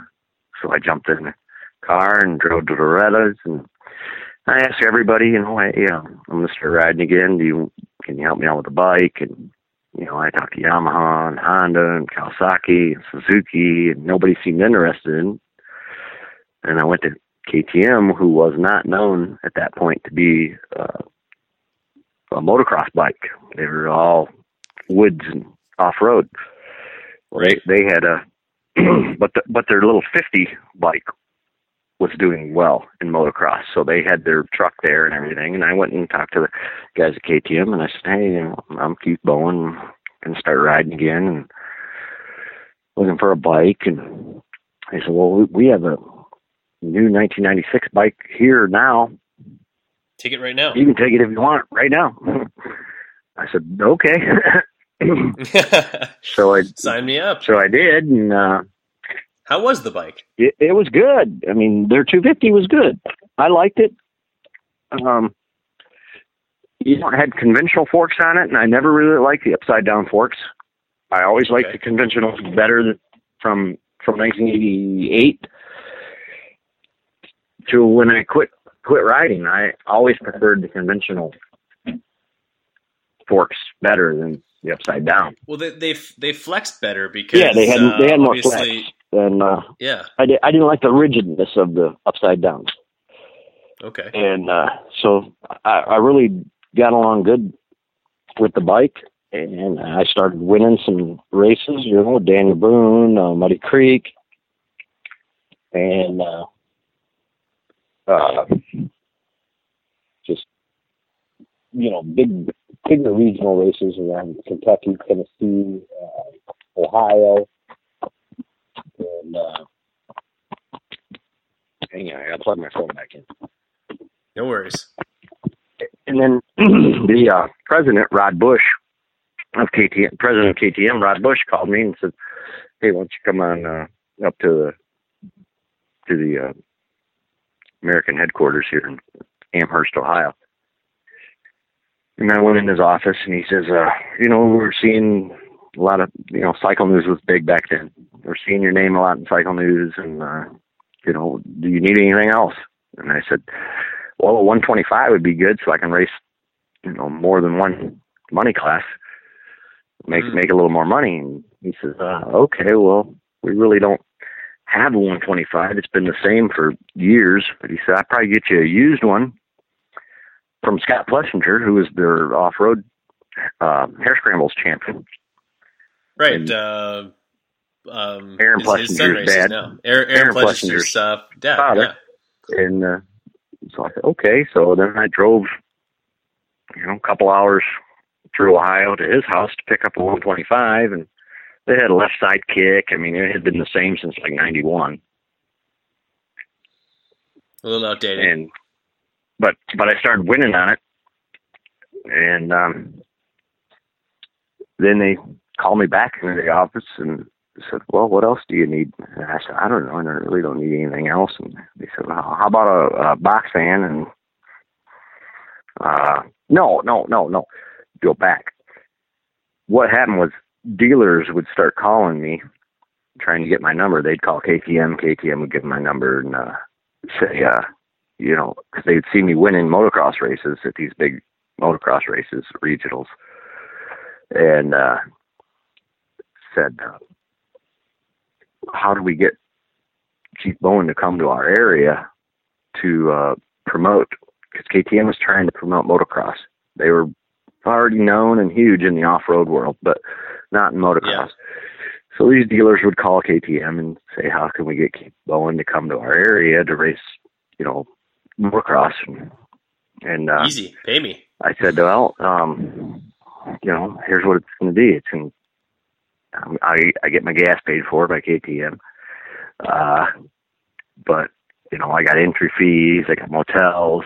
so I jumped in the car and drove to Loretta's and I asked everybody, you know, I, you know, I'm gonna start riding again. Do you can you help me out with the bike? And you know, I talked to Yamaha and Honda and Kawasaki and Suzuki, and nobody seemed interested. In. And I went to KTM, who was not known at that point to be uh, a motocross bike. They were all woods and off road. Right. they had a, but the, but their little 50 bike was doing well in motocross. So they had their truck there and everything. And I went and talked to the guys at KTM and I said, Hey, you know, I'm Keith Bowen and start riding again and looking for a bike. And they said, well, we, we have a new 1996 bike here now. Take it right now. You can take it if you want right now. I said, okay. so I signed me up. so I did. And, uh, How was the bike? it, it was good. I mean, their 250 was good. I liked it. Um, you know, it had conventional forks on it, and I never really liked the upside down forks. I always liked the conventionals better than, from from 1988 to when I quit quit riding. I always preferred the conventional forks better than the upside down. Well, they they they flexed better because yeah, they had uh, they had more flex, and uh, Yeah. I did, I didn't like the rigidness of the upside down. Okay. and uh, so I, I really got along good with the bike, and I started winning some races. You know, Daniel Boone, uh, Muddy Creek, and uh, uh, just you know, big bigger regional races around Kentucky, Tennessee, uh, Ohio, and uh, hang on, I gotta plug my phone back in. No worries. and then the uh, president, Rod Bush of KTM, president of KTM, Rod Bush called me and said, "Hey, why don't you come on uh, up to the to the uh, American headquarters here in Amherst, Ohio?" And I went in his office, and he says, uh, "You know, we're seeing a lot of you know, Cycle News was big back then. We're seeing your name a lot in Cycle News, and uh, you know, do you need anything else?" And I said, well, a 125 would be good, so I can race, you know, more than one money class, make make a little more money. And he says, uh, okay, well, we really don't have a 125. It's been the same for years, but he said I'd probably get you a used one from Scott Plessinger, who is their off-road uh, hare scrambles champion. Right. Uh, um, Aaron his, his son Plessinger's dad. now. Aaron, Aaron, Aaron Plessinger's uh, dad. father. Yeah. And uh, so I said, okay. So then I drove, you know, a couple hours through Ohio to his house to pick up a 125, and they had a left side kick. I mean, it had been the same since like '91, A little outdated. and but but I started winning on it, and um, then they called me back into the office and said, "Well, what else do you need?" And I said, "I don't know. I really don't need anything else." And they said, well, "How about a, a box fan?" And uh, no, no, no, no. Go back. What happened was dealers would start calling me, trying to get my number. They'd call KTM. KTM would give them my number and uh, say, uh, you know, because they'd see me winning motocross races at these big motocross races, regionals, and uh, said, uh, "How do we get Keith Bowen to come to our area to uh, promote?" Because KTM was trying to promote motocross. They were already known and huge in the off-road world, but not in motocross. So these dealers would call KTM and say, "How can we get Keith Bowen to come to our area to race, you know, motocross?" And, and uh, Easy. Pay me. I said, "Well, um, you know, here's what it's going to be. It's going um, I I get my gas paid for by KTM, uh, but you know, I got entry fees, I got motels.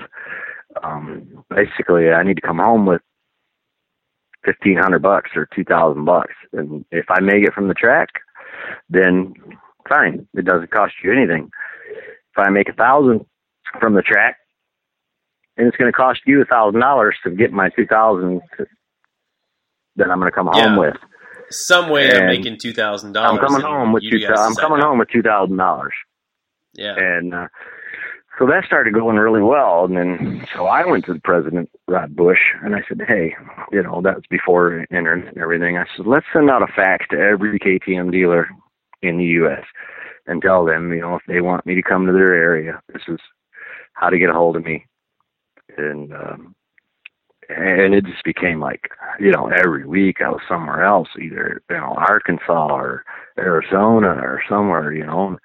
Um, basically, I need to come home with fifteen hundred bucks or two thousand bucks, and if I make it from the track, then fine. It doesn't cost you anything. If I make a thousand from the track, and it's going to cost you a thousand dollars to get my two thousand that I'm going to come home Yeah. with. Some way of And making two thousand dollars. I'm coming home with two. I'm coming home with two thousand dollars. Yeah. And uh, so that started going really well. And then so I went to the president, Rod Bush, and I said, hey, you know, that was before internet and everything. I said, let's send out a fax to every KTM dealer in the U.S. and tell them, you know, if they want me to come to their area, this is how to get a hold of me. And um, and it just became like, you know, every week I was somewhere else, either you know Arkansas or Arizona or somewhere, you know,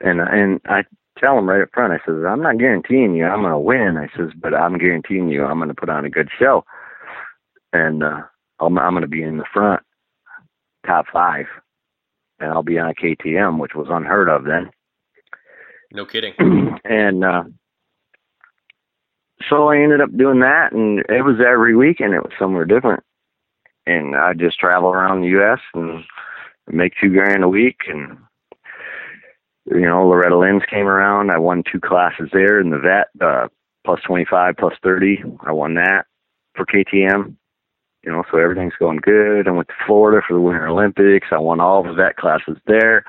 and and I tell them right up front, I says, I'm not guaranteeing you I'm going to win. I says, but I'm guaranteeing you I'm going to put on a good show, and uh, I'm I'm going to be in the front, top five, and I'll be on KTM, which was unheard of then No kidding. and uh so I ended up doing that and it was every weekend it was somewhere different. And I just travel around the US and make two grand a week and you know, Loretta Lynn's came around. I won two classes there in the vet, uh plus twenty five, plus thirty. I won that for KTM. You know, so everything's going good. I went to Florida for the Winter Olympics. I won all the vet classes there.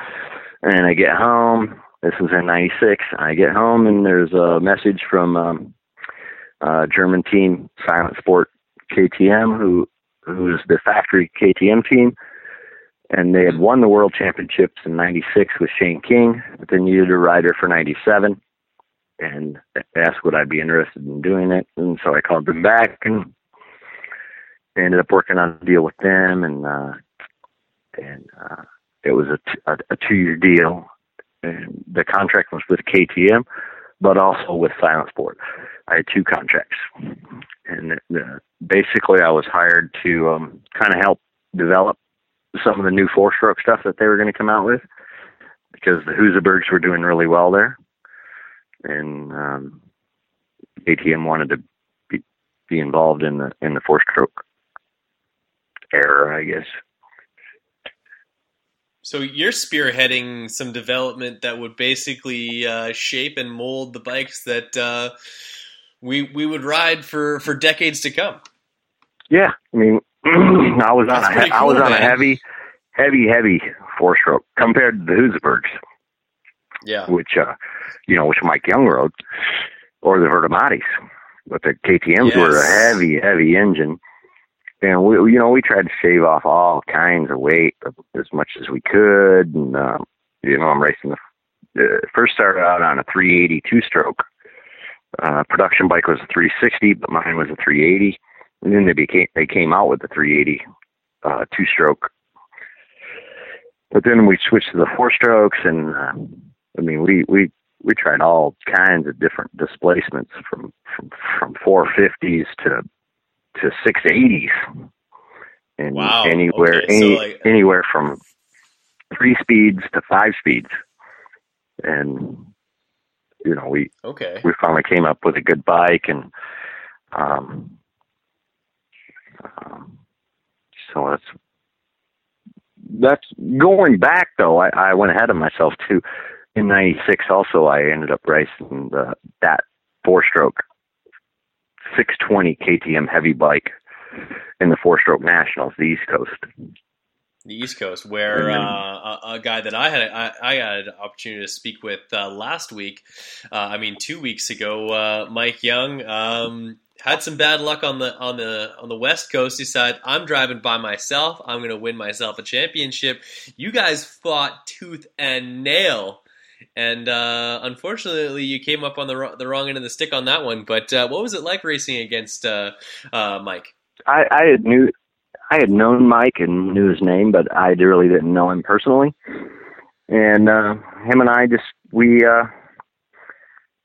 And I get home. This was in '96. I get home and there's a message from um, uh, German team Silent Sport KTM, who who's the factory KTM team, and they had won the World Championships in '96 with Shayne King, but they needed a rider for '97, and asked would I be interested in doing it, and so I called them back and ended up working on a deal with them, and uh, and uh, it was a, t- a, a two-year deal, and the contract was with KTM, but also with Silent Sport. I had two contracts, and uh, basically I was hired to um, kind of help develop some of the new four-stroke stuff that they were going to come out with, because the Husabergs were doing really well there, and um, KTM wanted to be, be involved in the in the four-stroke era, I guess. So you're spearheading some development that would basically uh, shape and mold the bikes that uh, we we would ride for, for decades to come. Yeah, I mean, I was on That's a he- I was cool, on a heavy, heavy, heavy four stroke compared to the Husabergs, Yeah. which uh, you know, which Mike Young rode, or the Vertematis, but the KTM's were a heavy, heavy engine, and we, you know, we tried to shave off all kinds of weight as much as we could, and uh, you know, I'm racing the uh, first started out on a 380 two stroke. Uh, production bike was a 360, but mine was a 380. And then they became they came out with the 380 uh, two stroke. But then we switched to the four strokes, and uh, I mean we we we tried all kinds of different displacements from from from 450s to to 680s, and Wow, anywhere okay, so any, like- anywhere from three speeds to five speeds, and you know we Okay. we finally came up with a good bike and um, um so that's that's going back though. I, I went ahead of myself too. In 96 also I ended up racing the, that four stroke 620 KTM heavy bike in the four stroke nationals the east coast the East Coast, where uh, a, a guy that I had I, I had an opportunity to speak with uh, last week, uh, I mean two weeks ago, uh, Mike Young um, had some bad luck on the on the on the West Coast. He said, "I'm driving by myself. I'm going to win myself a championship." You guys fought tooth and nail. And uh, unfortunately, you came up on the wrong, the wrong end of the stick on that one. But uh, what was it like racing against uh, uh, Mike? I, I had knew I had known Mike and knew his name, but I really didn't know him personally. And uh him and I just we uh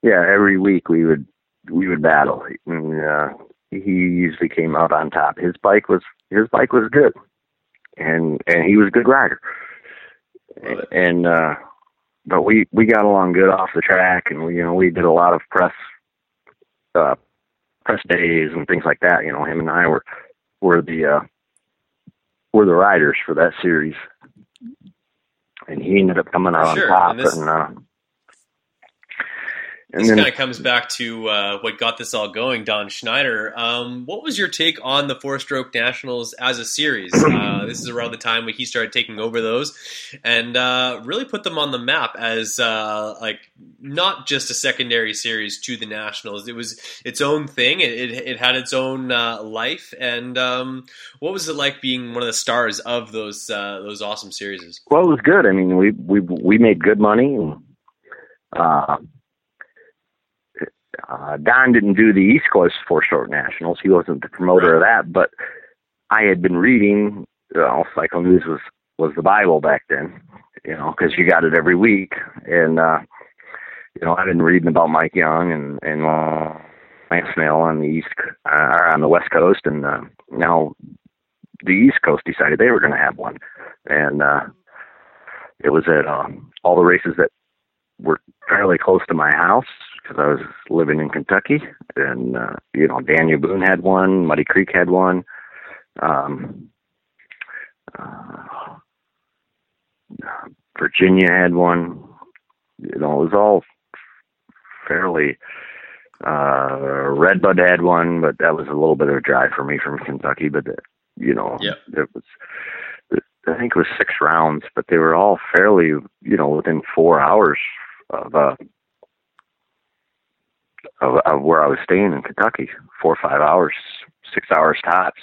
yeah, every week we would we would battle. And uh he usually came out on top. His bike was his bike was good, and and he was a good rider. And uh, but we we got along good off the track, and we you know we did a lot of press uh, press days and things like that. You know, him and I were were the uh, were the writers for that series, and he ended up coming out Sure, on top. and this- And, uh, and this kind of comes back to uh, what got this all going, Don Schneider. Um, what was your take on the four stroke nationals as a series? Uh, this is around the time when he started taking over those and uh, really put them on the map as uh, like not just a secondary series to the nationals. It was its own thing. It, it, it had its own uh, life. And um, what was it like being one of the stars of those uh, those awesome series? Well, it was good. I mean, we we we made good money. And, uh, Don didn't do the East Coast Four Stroke Nationals. He wasn't the promoter of that. But I had been reading. Well, Cycle News was was the Bible back then. You know, because you got it every week. And uh, you know, I've been reading about Mike Young and and uh, Lance Snell on the East uh, or on the West Coast, and uh, now the East Coast decided they were going to have one, and uh, it was at um, all the races that were fairly close to my house because I was living in Kentucky, and uh, you know Daniel Boone had one, Muddy Creek had one, um, uh, Virginia had one. You know, it was all fairly. Uh, Redbud had one, but that was a little bit of a drive for me from Kentucky. But uh, you know, Yeah. it was. I think it was six rounds, but they were all fairly, you know, within four hours of uh of, of where I was staying in Kentucky. Four or five hours, six hours tops.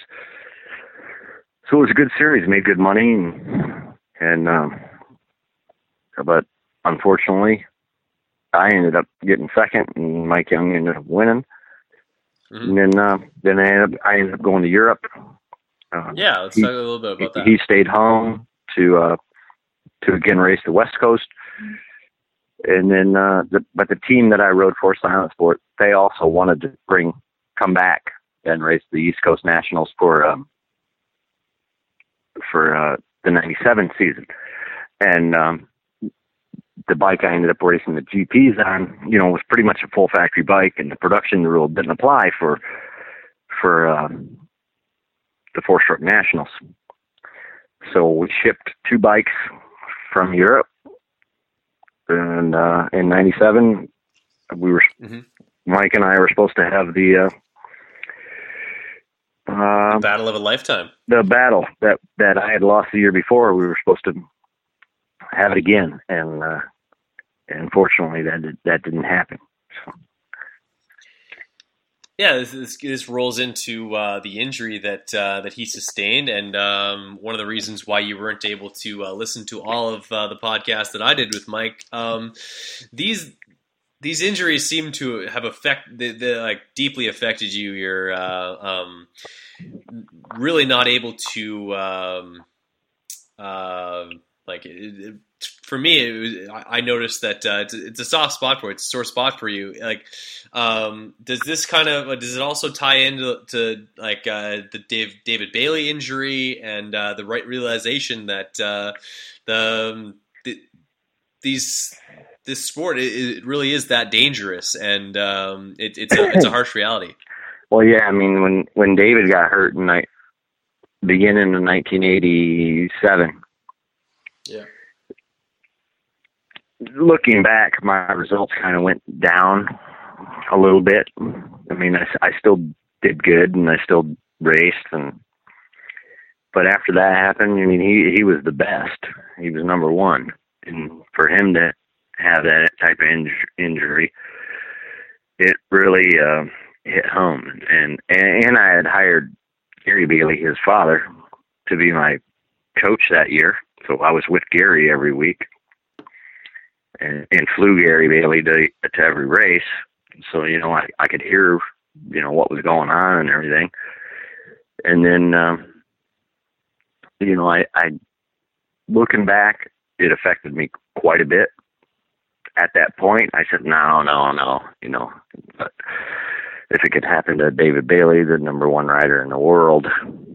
So it was a good series, made good money, and, and um, but unfortunately, I ended up getting second, and Mike Young ended up winning. And then, uh, then I ended up, I ended up going to Europe. Uh, Yeah, let's he- talk a little bit about that. he stayed home to uh to again race the West Coast. And then uh the but the team that I rode for Silent Sport, they also wanted to bring come back and race the East Coast Nationals for um for uh the ninety seven season. And um the bike I ended up racing the GPs on, you know, was pretty much a full factory bike and the production rule didn't apply for for um the four stroke nationals. So we shipped two bikes from Europe, and uh, in '97, we were Mhm. Mike and I were supposed to have the uh, uh, Battle of a lifetime. the battle that that I had lost the year before. We were supposed to have it again, and uh, unfortunately, that did, that didn't happen. Yeah, this, this, this rolls into uh, the injury that uh, that he sustained, and um, one of the reasons why you weren't able to uh, listen to all of uh, the podcast that I did with Mike. Um, these these injuries seem to have affect they, like deeply affected you. You're uh, um, really not able to um, uh, like it, for me. It was, I I noticed that uh, it's, it's a soft spot for you. It's a sore spot for you. Like, um, does this kind of does it also tie into to like uh, the Dave, David Bailey injury and uh, the right realization that uh, the, um, the these this sport it, it really is that dangerous and um, it, it's a it's a harsh reality. Well, yeah, I mean when when David got hurt in like beginning of 1987. Yeah. Looking back, my results kind of went down a little bit. I mean, I, I still did good and I still raced and but after that happened, I mean, he he was the best. He was number one, and for him to have that type of inj- injury, it really uh, hit home. And, and and I had hired Gary Bailey, his father, to be my coach that year. So I was with Gary every week, and and flew Gary Bailey to to every race. So you know, I I could hear you know what was going on and everything. And then um, you know, I I looking back, it affected me quite a bit. At that point, I said, no, no, no, you know. But if it could happen to David Bailey, the number one rider in the world,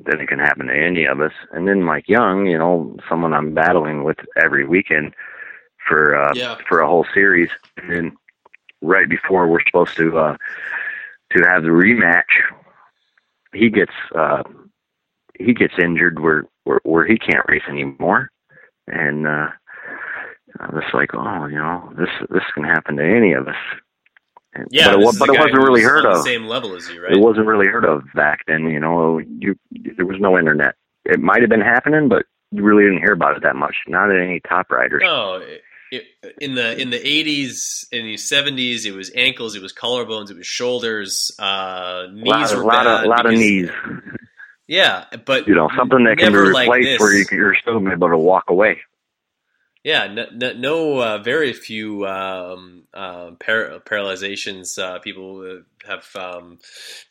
then it can happen to any of us. And then Mike Young, you know, someone I'm battling with every weekend for uh, Yeah. for a whole series, and then right before we're supposed to uh, to have the rematch, he gets uh, he gets injured where, where where he can't race anymore, and uh, I was like, oh, you know, this this can happen to any of us. And- Yeah, but it, this wa- is but it wasn't really heard of. the same level as you, right? It wasn't really heard of back then. You know, you there was no internet. It might have been happening, but you really didn't hear about it that much. Not at any top riders. No, it, in the in the eighties, in the seventies, it was ankles, it was collarbones, it was shoulders, uh, knees lot, were lot bad of lot of knees. Yeah, but You know, something that can be never like replaced where you, you're still able to walk away. Yeah, no, no, no uh, very few um, uh, par- paralyzations uh, people have um,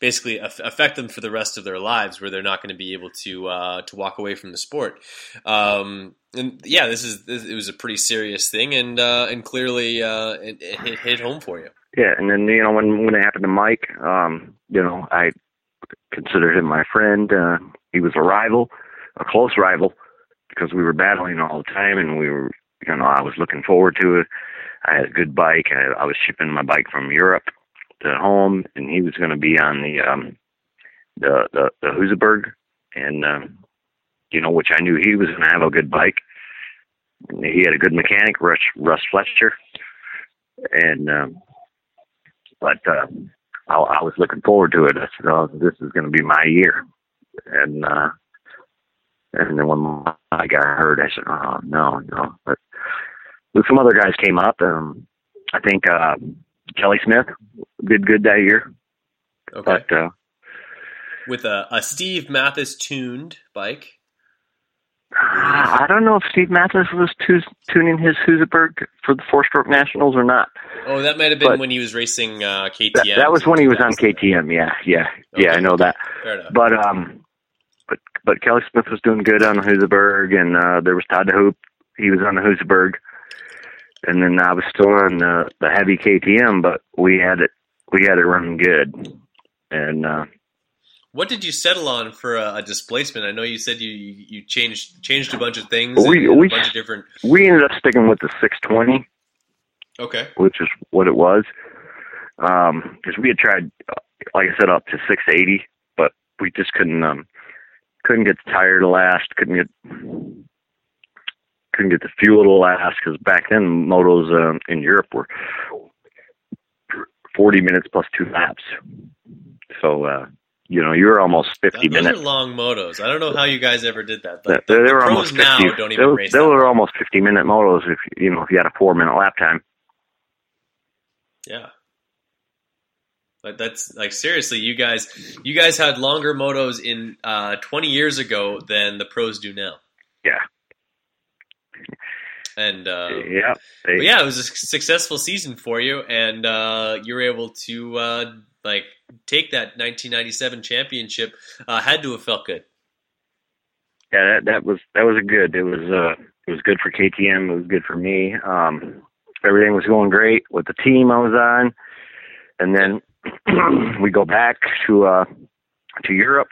basically aff- affect them for the rest of their lives, where they're not going to be able to uh, to walk away from the sport. Um, and yeah, this is this, it was a pretty serious thing, and uh, and clearly uh, it, it hit, home for you. Yeah, and then you know when when it happened to Mike, um, you know I considered him my friend. Uh, he was a rival, a close rival, because we were battling all the time, and we were you know I was looking forward to it. I had a good bike. I, I was shipping my bike from Europe to home, and he was going to be on the um, the the the Husaberg, and um, you know which I knew he was going to have a good bike. He had a good mechanic, Russ Russ Fletcher, and um, but uh, I, I was looking forward to it. I said, "Oh, this is going to be my year," and uh, and then when I got hurt, I said, "Oh no, no." But, some other guys came up. Um, I think uh, Kelly Smith did good that year, Okay, but uh, with a, a Steve Mathis tuned bike. I don't know if Steve Mathis was tu- tuning his Husaberg for the four stroke nationals or not. Oh, that might have been But- when he was racing uh, KTM. That, that was when he was on KTM. Yeah, yeah, yeah. I know that. Fair enough. But um, but but Kelly Smith was doing good on the Husaberg, and uh, there was Todd DeHoop. He was on the Husaberg, and then I was still on the the heavy KTM, but we had it we had it running good, and uh, What did you settle on for a, a displacement? I know you said you you changed changed a bunch of things. We- we- a bunch of different. we ended up sticking with the 620, Okay. which is what it was, because we had tried, uh, like I said, up to 680, but we just couldn't um couldn't get the tire to last, couldn't get couldn't get the fuel to last because back then motos um, in Europe were 40 minutes plus two laps. So uh, you know you're almost 50 Those minutes. are long motos. I don't know how you guys ever did that. They, But they the, were pros almost 50. now don't even were- race they were almost 50 minute motos if you know if you had a four minute lap time. Yeah. But that's like seriously, you guys, you guys had longer motos in uh, 20 years ago than the pros do now. Yeah. And uh, yeah, they, yeah, it was a successful season for you, and uh, you were able to uh, like take that 1997 championship. Uh, had to have felt good. yeah, that that was that was a good. It was uh it was good for KTM. It was good for me. Um, everything was going great with the team I was on, and then we go back to uh to Europe,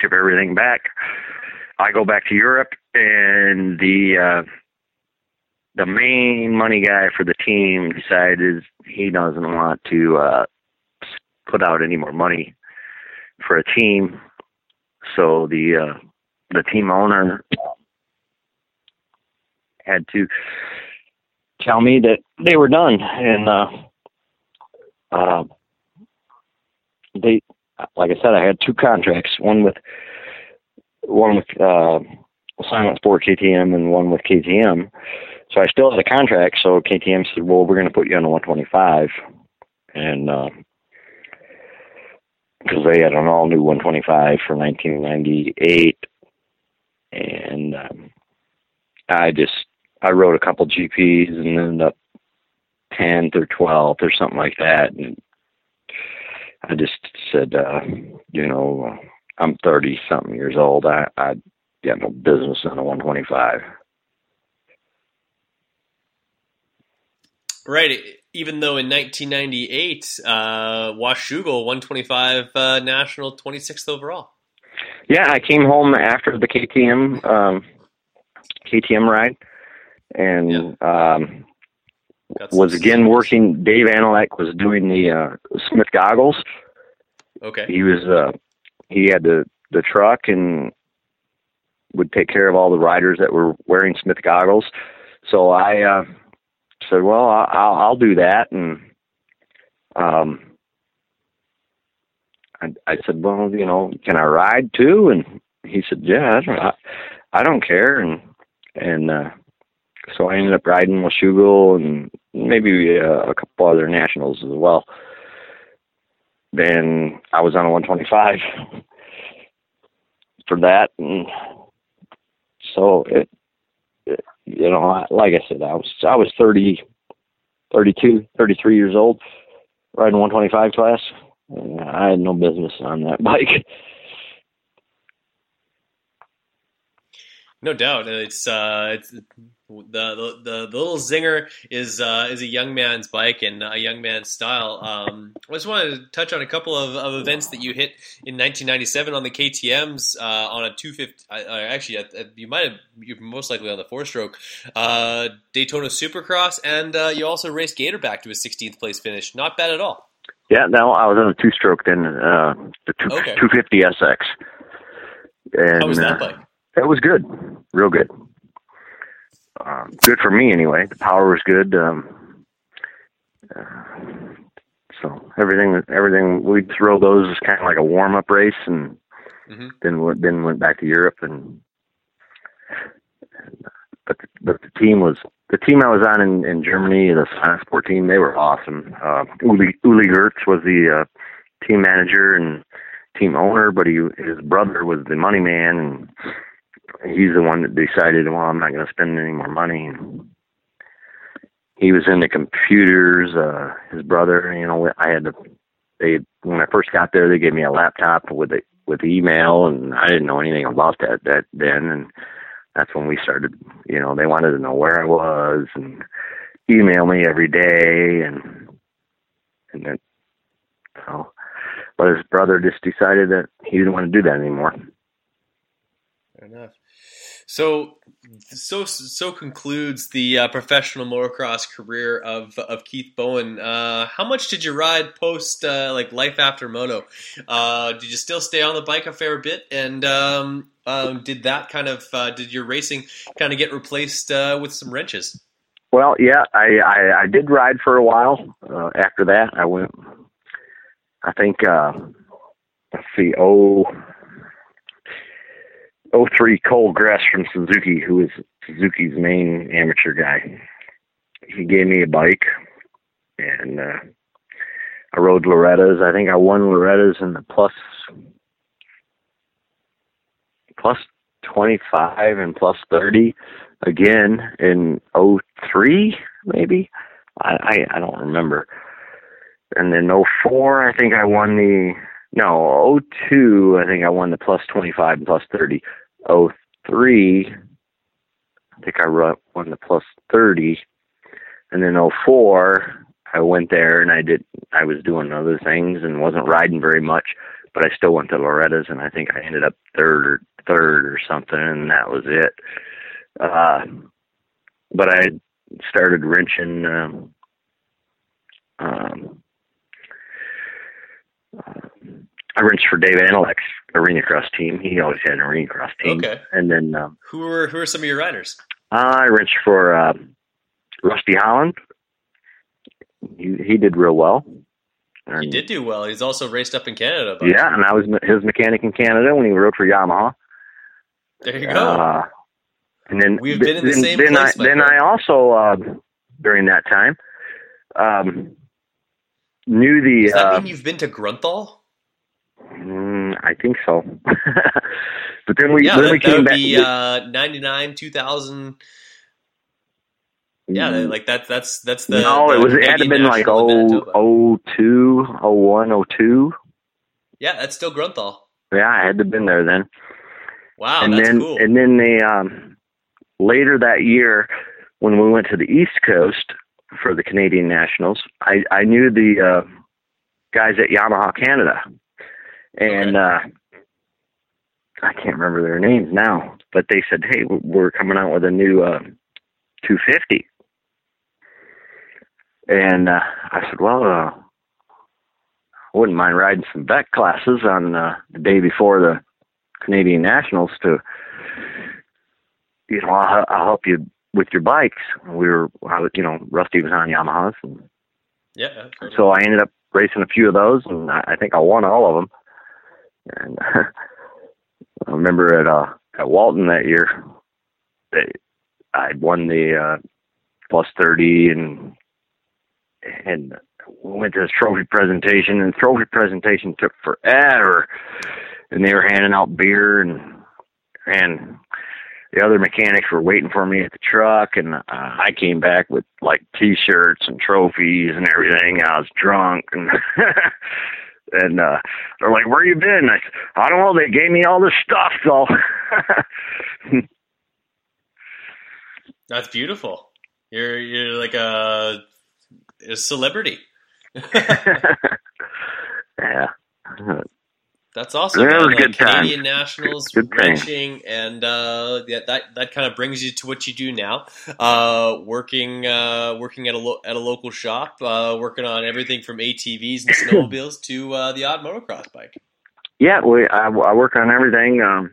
ship everything back. I go back to Europe, and the uh, the main money guy for the team decided he doesn't want to uh, put out any more money for a team. So the uh, the team owner had to tell me that they were done, and uh, uh, they, like I said, I had two contracts, one with one with uh, Silent Sport KTM and one with KTM. So I still had a contract. So KTM said, "Well, we're going to put you on a 125," and because they had an all new 125 for 1998, and um, I just I rode a couple GPs and ended up 10th or 12th or something like that, and I just said, uh, you know, I'm 30 something years old. I I got no business in a 125. Right. Even though in 1998, uh, Washougal 125 uh, national, 26th overall. Yeah, I came home after the KTM um, KTM ride, and um, was again working. Dave Analek was doing the uh, Smith goggles. Okay. He was uh, he had the the truck and would take care of all the riders that were wearing Smith goggles. So I uh, said, "Well, I'll I'll do that." And um, I, I said, "Well, you know, can I ride too?" And he said, "Yeah, I don't, I, I don't care." And and uh, so I ended up riding with Washougal and maybe uh, a couple other nationals as well. Then I was on a 125 for that, and so it you know, I, like I said, I was I was 30, 32, 33 years old, riding 125 class. And I had no business on that bike. No doubt, it's uh, it's the, the the little zinger is uh, is a young man's bike and a young man's style. Um, I just wanted to touch on a couple of, of events that you hit in 1997 on the KTM's uh, on a 250. Uh, actually, uh, you might have you're most likely on the four stroke uh, Daytona Supercross, and uh, you also raced Gatorback to a 16th place finish. Not bad at all. Yeah, no, I was on a two stroke then, uh, the two, Okay. 250 SX. And, How was that bike? It was good, real good. Um, good for me anyway. The power was good. Um, uh, so everything, everything we throw those as kind of like a warm up race, and Mhm. then went, then went back to Europe and. But but the team was the team I was on in, in Germany, the Silent Sport team. They were awesome. Uh, Uli Uli Gertz was the uh, team manager and team owner, but he his brother was the money man, and he's the one that decided, well, I'm not going to spend any more money. And he was into computers. Uh, his brother, you know, I had to. They when I first got there, they gave me a laptop with a, with email, and I didn't know anything about that that then, and that's when we started. You know, they wanted to know where I was and email me every day, and and then so. But his brother just decided that he didn't want to do that anymore. Fair enough. So, so so concludes the uh, professional motocross career of of Keith Bowen. Uh, how much did you ride post uh, like life after moto? Uh, did you still stay on the bike a fair bit? And um, um, did that kind of uh, did your racing kind of get replaced uh, with some wrenches? Well, yeah, I I, I did ride for a while. After that, I went. I think let's see, oh, oh three Cole Gress from Suzuki, who is Suzuki's main amateur guy. He gave me a bike, and uh, I rode Loretta's. I think I won Loretta's in the plus plus twenty five and plus thirty again in oh three maybe. I, I I don't remember. And then oh four, I think I won the no oh two. I think I won the plus twenty five and plus thirty. Oh three, I think I won the plus thirty. And then oh four, I went there and I did. I was doing other things and wasn't riding very much, but I still went to Loretta's and I think I ended up third or third or something, and that was it. Uh, but I started wrenching. Um, um, uh, I wrenched for Dave Anelek's arena cross team. He always had an arena cross team. Okay. And then um, Who were who are some of your riders? I wrenched for uh, Rusty Holland. He he did real well. And, He did do well. He's also raced up in Canada. Yeah, and I was his mechanic in Canada when he rode for Yamaha. There you go. Uh, and then We've been in the then, same then place, I then friend. I also uh, during that time um, knew the. Does that uh, mean you've been to Grunthal? Mm, I think so. but then we yeah, then that, we that came would back. be uh, 99, 2000. Yeah, Mm. like that's that's that's the. no, it was it had to been like oh oh two oh one oh two. Yeah, that's still Grunthal. Yeah, I had to been there then. Wow, and that's then cool. and then they um later that year when we went to the East Coast, for the Canadian Nationals. I I knew the uh, guys at Yamaha Canada, and uh, I can't remember their names now, but they said, "Hey, we're coming out with a new uh, 250." And uh, I said, "Well, uh, I wouldn't mind riding some vet classes on uh, the day before the Canadian Nationals to, you know, I'll, I'll help you with your bikes." We were, I was, you know, Rusty was on Yamahas, and Yeah. totally. so I ended up racing a few of those, and I, I think I won all of them. And I remember at uh, at Walton that year, they, I won the uh, plus thirty, and and we went to this trophy presentation, and the trophy presentation took forever, and they were handing out beer and and the other mechanics were waiting for me at the truck, and uh, I came back with like T-shirts and trophies and everything. I was drunk, and and uh, they're like, "Where you been?" I said, "I don't know. They gave me all this stuff, so." That's beautiful. You're you're like a, a celebrity. yeah. That's awesome. Yeah, it was Like good. Canadian nationals, Good thing. wrenching, and uh, yeah, that that kind of brings you to what you do now. Uh, working uh, working at a lo- at a local shop, uh, working on everything from ATVs and snowmobiles to uh, the odd motocross bike. Yeah, we I, I work on everything. Um,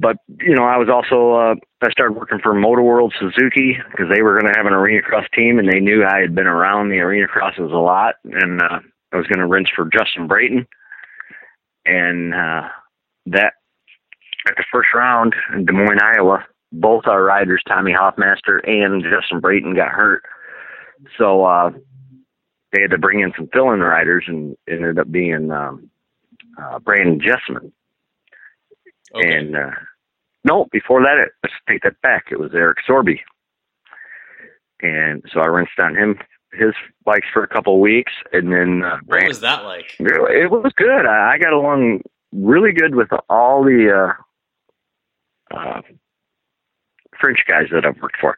but you know, I was also uh, I started working for Motor World Suzuki because they were going to have an arena cross team, and they knew I had been around the arena crosses a lot, and uh, I was going to wrench for Justin Brayton, and uh, that at the first round in Des Moines, Iowa, both our riders, Tommy Hoffmaster and Justin Brayton, got hurt, so uh, they had to bring in some fill-in riders, and ended up being. Um, uh, Brandon Jesseman. Okay. And uh, no, before that, it, let's take that back. It was Eric Sorby. And so I rinsed on him his bikes for a couple of weeks, and then uh, What was that like? It was good. I, I got along really good with all the uh, uh, French guys that I've worked for.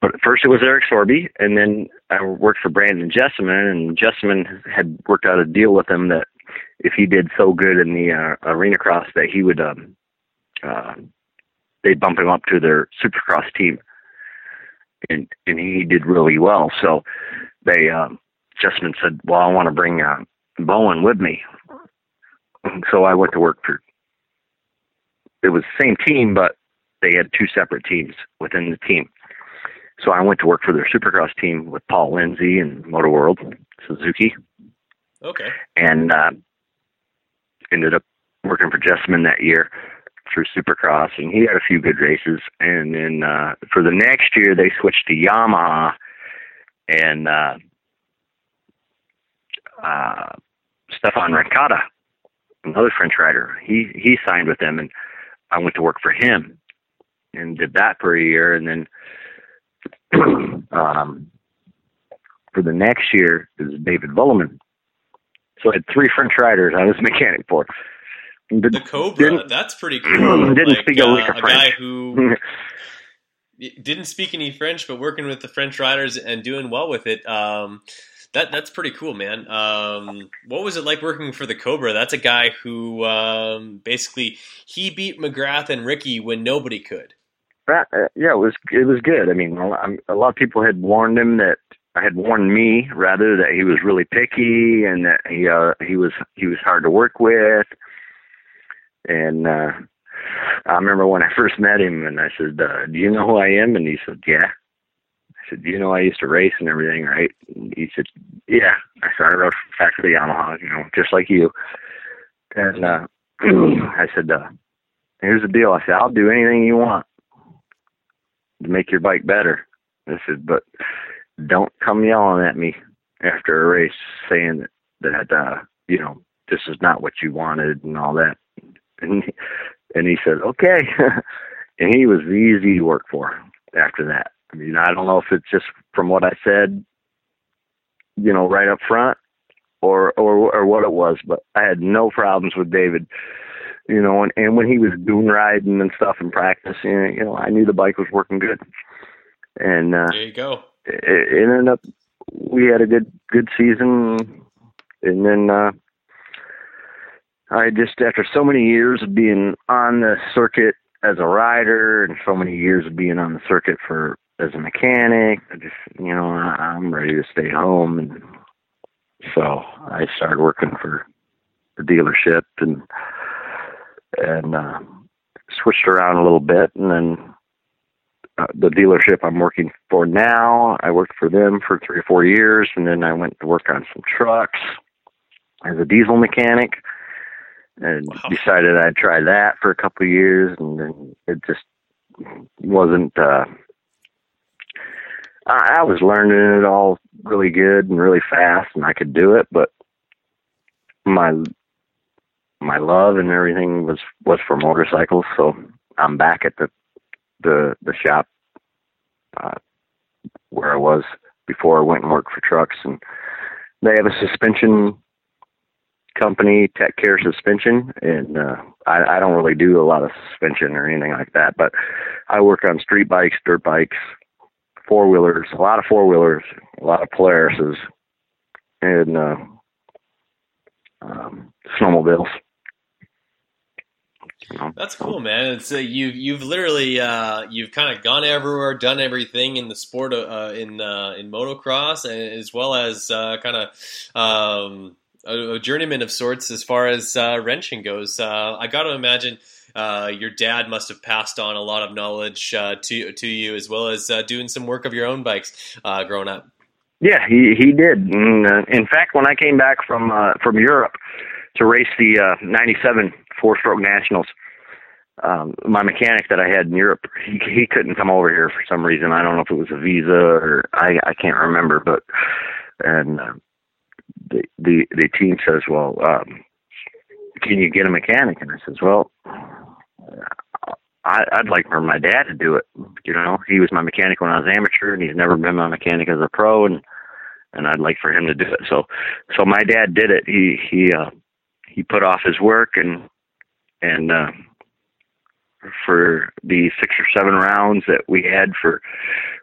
But first it was Eric Sorby, and then I worked for Brandon Jesseman, and Jesseman had worked out a deal with him that if he did so good in the uh, arena cross that he would um, uh, they'd bump him up to their supercross team, and and he did really well. So they um, Jesseman said, "Well, I want to bring uh, Bowen with me." And so I went to work for. It was the same team, but they had two separate teams within the team. So I went to work for their supercross team with Paul Lindsay and Motor World Suzuki, Okay. and uh, ended up working for Jesseman that year through Supercross, and he had a few good races. And then uh, for the next year, they switched to Yamaha, and uh, uh, Stefan Roncada, another French rider, he he signed with them, and I went to work for him, and did that for a year, and then. um, for the next year is David Vuillemin. So I had three French riders I was mechanic for. Did- The Cobra. that's pretty cool. didn't like, speak a uh, lick of a French. guy who didn't speak any French, but working with the French riders and doing well with it. Um, that that's pretty cool, man. Um, what was it like working for the Cobra? That's a guy who um, basically he beat McGrath and Ricky when nobody could. Right, uh, yeah, it was it was good. I mean, a lot, a lot of people had warned him that I had warned me rather that he was really picky and that he uh, he was he was hard to work with. And uh, I remember when I first met him, and I said, uh, "Do you know who I am?" And he said, "Yeah." I said, "Do you know I used to race and everything, right?" And he said, "Yeah." I said, started out factory Yamaha, you know, just like you. And uh, I said, uh, "Here's the deal." I said, "I'll do anything you want." to make your bike better. I said, but don't come yelling at me after a race saying that, that uh, you know, this is not what you wanted and all that. And and he said, okay. and he was easy to work for after that. I mean, I don't know if it's just from what I said, you know, right up front or or or what it was, but I had no problems with David you know, and, and when he was doing riding and stuff in practice, you know, you know, I knew the bike was working good. And uh There you go. it, it ended up we had a good good season, and then uh, I just after so many years of being on the circuit as a rider and so many years of being on the circuit for as a mechanic, I just you know I'm ready to stay home, and so I started working for the dealership and and uh, switched around a little bit, and then uh, the dealership I'm working for now, I worked for them for three or four years, and then I went to work on some trucks as a diesel mechanic, and Wow. decided I'd try that for a couple of years, and then it just wasn't. uh I, I was learning it all really good and really fast, and I could do it, but my my love and everything was was for motorcycles, so I'm back at the the the shop uh, where I was before I went and worked for trucks, and they have a suspension company, Tech Care Suspension, and uh, I, I don't really do a lot of suspension or anything like that, but I work on street bikes, dirt bikes, four wheelers, a lot of four wheelers, a lot of Polarises, and uh, um, snowmobiles. That's cool, man. It's uh, you've you've literally uh, you've kind of gone everywhere, done everything in the sport of, uh, in uh, in motocross, and as well as uh, kind of um, a, a journeyman of sorts as far as uh, wrenching goes. Uh, I got to imagine. Uh, your dad must have passed on a lot of knowledge uh, to to you, as well as uh, doing some work of your own bikes uh, growing up. Yeah, he he did. In fact, when I came back from from Europe to race the uh, '97 four-stroke nationals, um, my mechanic that I had in Europe, he he couldn't come over here for some reason. I don't know if it was a visa or I I can't remember, but and the the the team says, well, um, can you get a mechanic? And I says, well. I, I'd like for my dad to do it. You know, he was my mechanic when I was amateur, and he's never been my mechanic as a pro, and and I'd like for him to do it. So, so my dad did it. He he uh, he put off his work and and uh, for the six or seven rounds that we had for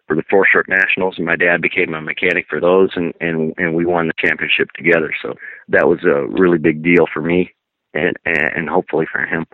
for the four stroke nationals, and my dad became my mechanic for those, and and and we won the championship together. So that was a really big deal for me, and, and hopefully for him.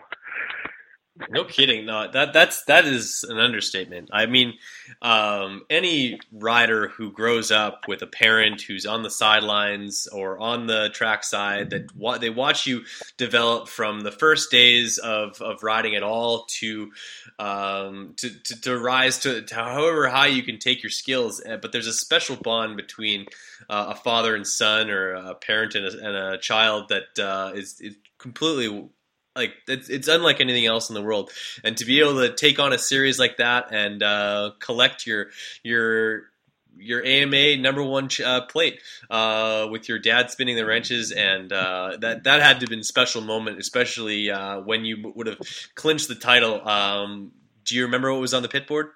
No kidding. No, that that's that is an understatement. I mean, um, any rider who grows up with a parent who's on the sidelines or on the track side that they watch you develop from the first days of, of riding at all to um, to, to to rise to, to however high you can take your skills. Uh, But there's a special bond between uh, a father and son or a parent and a, and a child that uh, is completely like it's, it's unlike anything else in the world and to be able to take on a series like that and uh, collect your your your AMA number one uh, plate uh, with your dad spinning the wrenches, and uh, that that had to have been a special moment, especially uh, when you would have clinched the title. Um, do you remember what was on the pit board?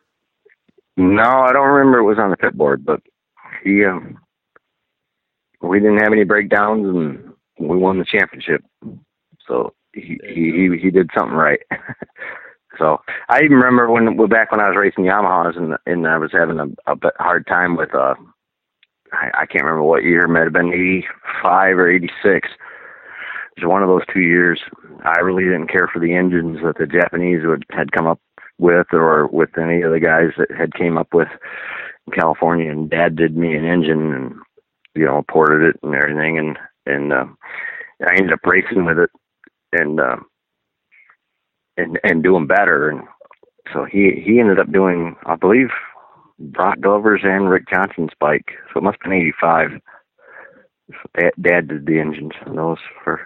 No, I don't remember it was on the pit board, but he um we didn't have any breakdowns and we won the championship. So he he he, he did something right. so I even remember when back when I was racing Yamahas and and I was having a, a bit hard time with uh I, I can't remember what year it might have been eighty five or eighty six. It was one of those two years. I really didn't care for the engines that the Japanese would had come up with or with any of the guys that had came up with in California and dad did me an engine and you know ported it and everything and and uh, I ended up racing with it and uh, and and doing better and so he he ended up doing I believe Broc Glover's and Rick Johnson's bike so it must have been 85 dad, dad did the engines and those for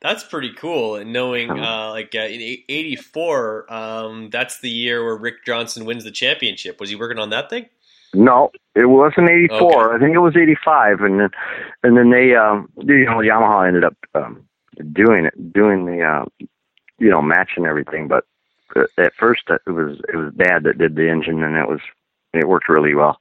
That's pretty cool. And knowing, uh, like uh, in '84, um, that's the year where Rick Johnson wins the championship. Was he working on that thing? No, it wasn't eighty four. I think it was eighty five, and then and then they um you know Yamaha ended up um doing it, doing the uh you know match and everything. But uh, at first it was it was Dad that did the engine, and it was it worked really well.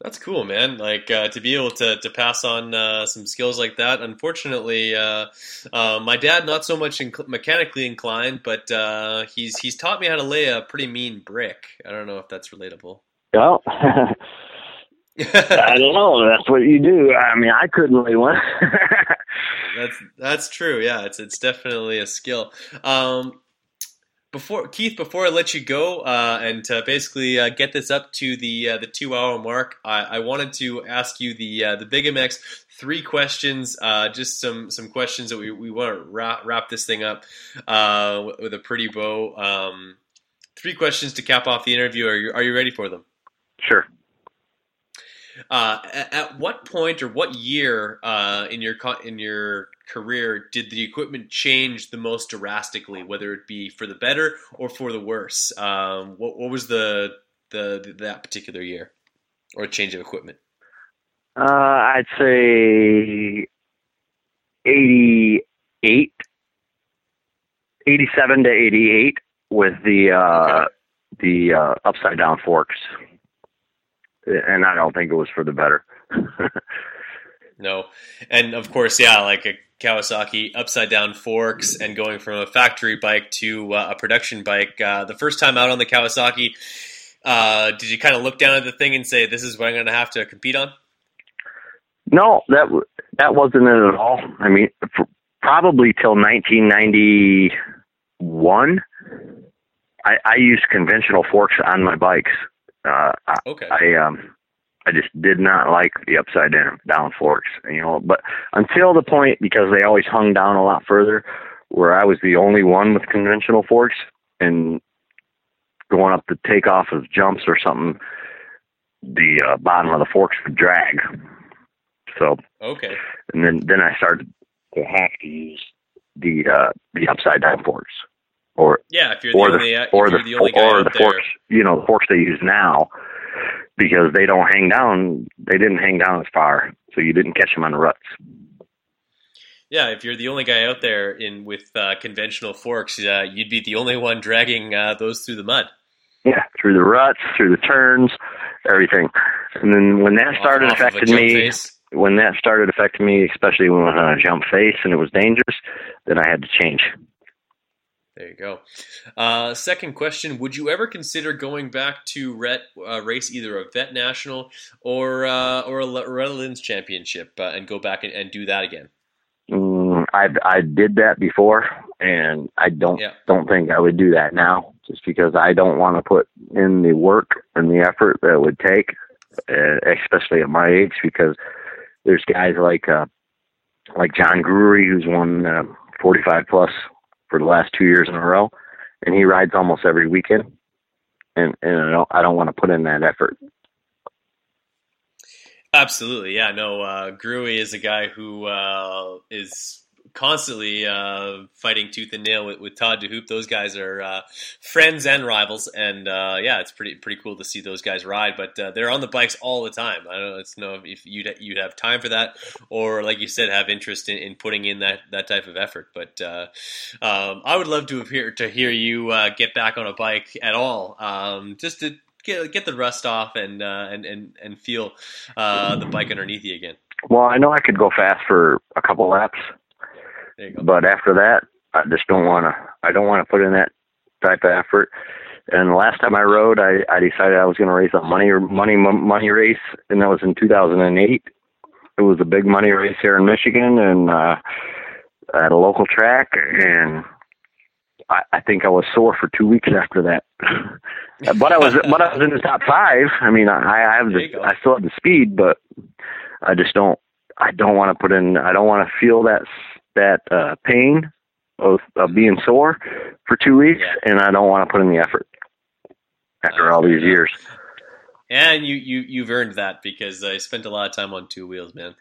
That's cool, man. Like uh, to be able to to pass on uh, some skills like that. Unfortunately, uh, uh, my dad not so much inc- mechanically inclined, but uh, he's he's taught me how to lay a pretty mean brick. I don't know if that's relatable. Well, I don't know. That's what you do. I mean, I couldn't lay one. That's that's true. Yeah, it's it's definitely a skill. Um, before Keith, before I let you go, uh, and to basically uh, get this up to the uh, the two hour mark, I, I wanted to ask you the uh, the Big MX three questions, uh, just some some questions that we, we want to wrap, wrap this thing up uh, with a pretty bow. Um, three questions to cap off the interview. Are you are you ready for them? sure. Uh, at, at what point or what year uh, in your co- in your career did the equipment change the most drastically, whether it be for the better or for the worse? Um, what, what was the, the that particular year or change of equipment? Uh, I'd say 88, 87 to 88 with the, uh, the, uh, upside down forks. And I don't think it was for the better. No, and of course, yeah, like a Kawasaki upside down forks, and going from a factory bike to uh, a production bike. Uh, the first time out on the Kawasaki, uh, did you kind of look down at the thing and say, "This is what I'm going to have to compete on"? No, that w- that wasn't it at all. I mean, probably till 1991, I, I used conventional forks on my bikes. Uh, I, Okay. I um, I just did not like the upside down down forks, you know. But until the point, because they always hung down a lot further, where I was the only one with conventional forks, and going up the takeoff of jumps or something, the uh, bottom of the forks would drag. So Okay. and then then I started to have to use the uh, the upside down forks, or Yeah, if you're the or the or the, the only or out the there. forks, you know, the forks they use now, because they don't hang down. They didn't hang down as far, so you didn't catch them on the ruts. Yeah, if you're the only guy out there in with uh, conventional forks, uh, you'd be the only one dragging uh, those through the mud. Yeah, through the ruts, through the turns, everything. And then when that started Off affecting me, face. when that started affecting me, especially when I was on a jump face and it was dangerous, then I had to change. There you go. Uh, second question: Would you ever consider going back to ret, uh, race either a vet national or uh, or a Lynn's championship uh, and go back and, and do that again? Mm, I I did that before, and I don't Yeah. don't think I would do that now, just because I don't want to put in the work and the effort that it would take, especially at my age, because there's guys like uh, like John Gruery who's won uh, 45 plus for the last two years in a row, and he rides almost every weekend, and and I don't I don't want to put in that effort. Absolutely, yeah. No, uh, Gruey is a guy who uh, is constantly uh, fighting tooth and nail with, with Todd DeHoop. Those guys are uh, friends and rivals, and uh, yeah, it's pretty pretty cool to see those guys ride. But uh, they're on the bikes all the time. I don't know, if you'd you'd have time for that, or like you said, have interest in, in putting in that, that type of effort. But uh, um, I would love to hear to hear you uh, get back on a bike at all, um, just to. Get, get the rust off and and and and feel the bike underneath you again. Well, I know I could go fast for a couple laps. But after that, I just don't want to. I don't want to put in that type of effort. And the last time I rode, I, I decided I was going to race a money money money race, and that was in 2008. It was a big money race here in Michigan, and uh, at a local track, and I, I think I was sore for two weeks after that. but I was but I was in the top five. I mean, I, I have the. I still have the speed, but I just don't I don't want to put in I don't want to feel that that uh pain of, of being sore for two weeks Yeah. and I don't want to put in the effort after Uh, all these years. And you, you, you've earned that because I spent a lot of time on two wheels, man.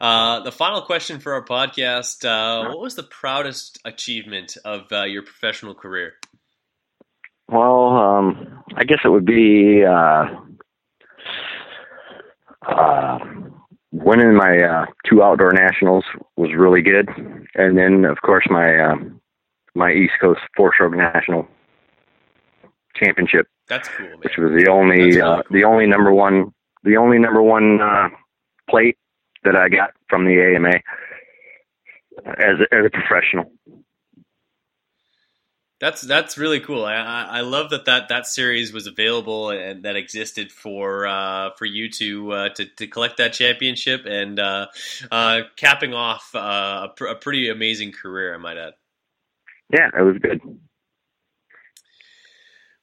Uh, the final question for our podcast uh, What was the proudest achievement of uh, your professional career? Well, um I guess it would be uh uh winning my uh two outdoor nationals was really good. And then of course my um my East Coast four stroke national championship That's cool, man. which was the only really uh, the only number one the only number one uh, plate that I got from the AMA as a, as a professional. That's that's really cool. I, I love that, that that series was available and that existed for uh, for you to, uh, to to collect that championship and uh, uh, capping off uh, a, pr- a pretty amazing career, I might add. Yeah, it was good.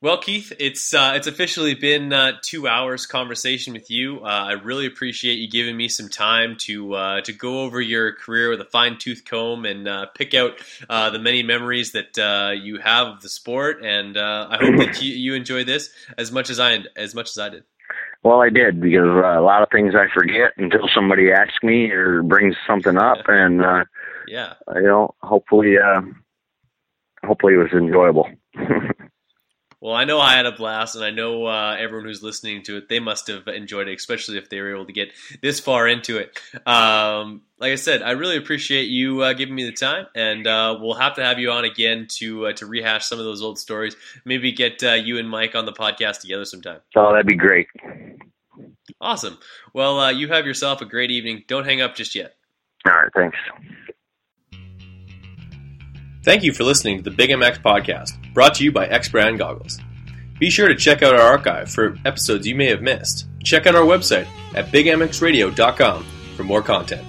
Well, Keith, it's uh, it's officially been uh, two hours conversation with you. Uh, I really appreciate you giving me some time to uh, to go over your career with a fine tooth comb and uh, pick out uh, the many memories that uh, you have of the sport. And uh, I hope that you, you enjoy this as much as I as much as I did. Well, I did because uh, a lot of things I forget until somebody asks me or brings something up, and uh, Yeah. you know, hopefully, uh, hopefully it was enjoyable. Well, I know I had a blast, and I know uh, everyone who's listening to it, they must have enjoyed it, especially if they were able to get this far into it. Um, like I said, I really appreciate you uh, giving me the time, and uh, we'll have to have you on again to uh, to rehash some of those old stories. Maybe get uh, you and Mike on the podcast together sometime. Oh, that'd be great. Awesome. Well, uh, you have yourself a great evening. Don't hang up just yet. All right, thanks. Thank you for listening to the Big MX podcast, brought to you by X Brand Goggles. Be sure to check out our archive for episodes you may have missed. Check out our website at bigmxradio.com for more content.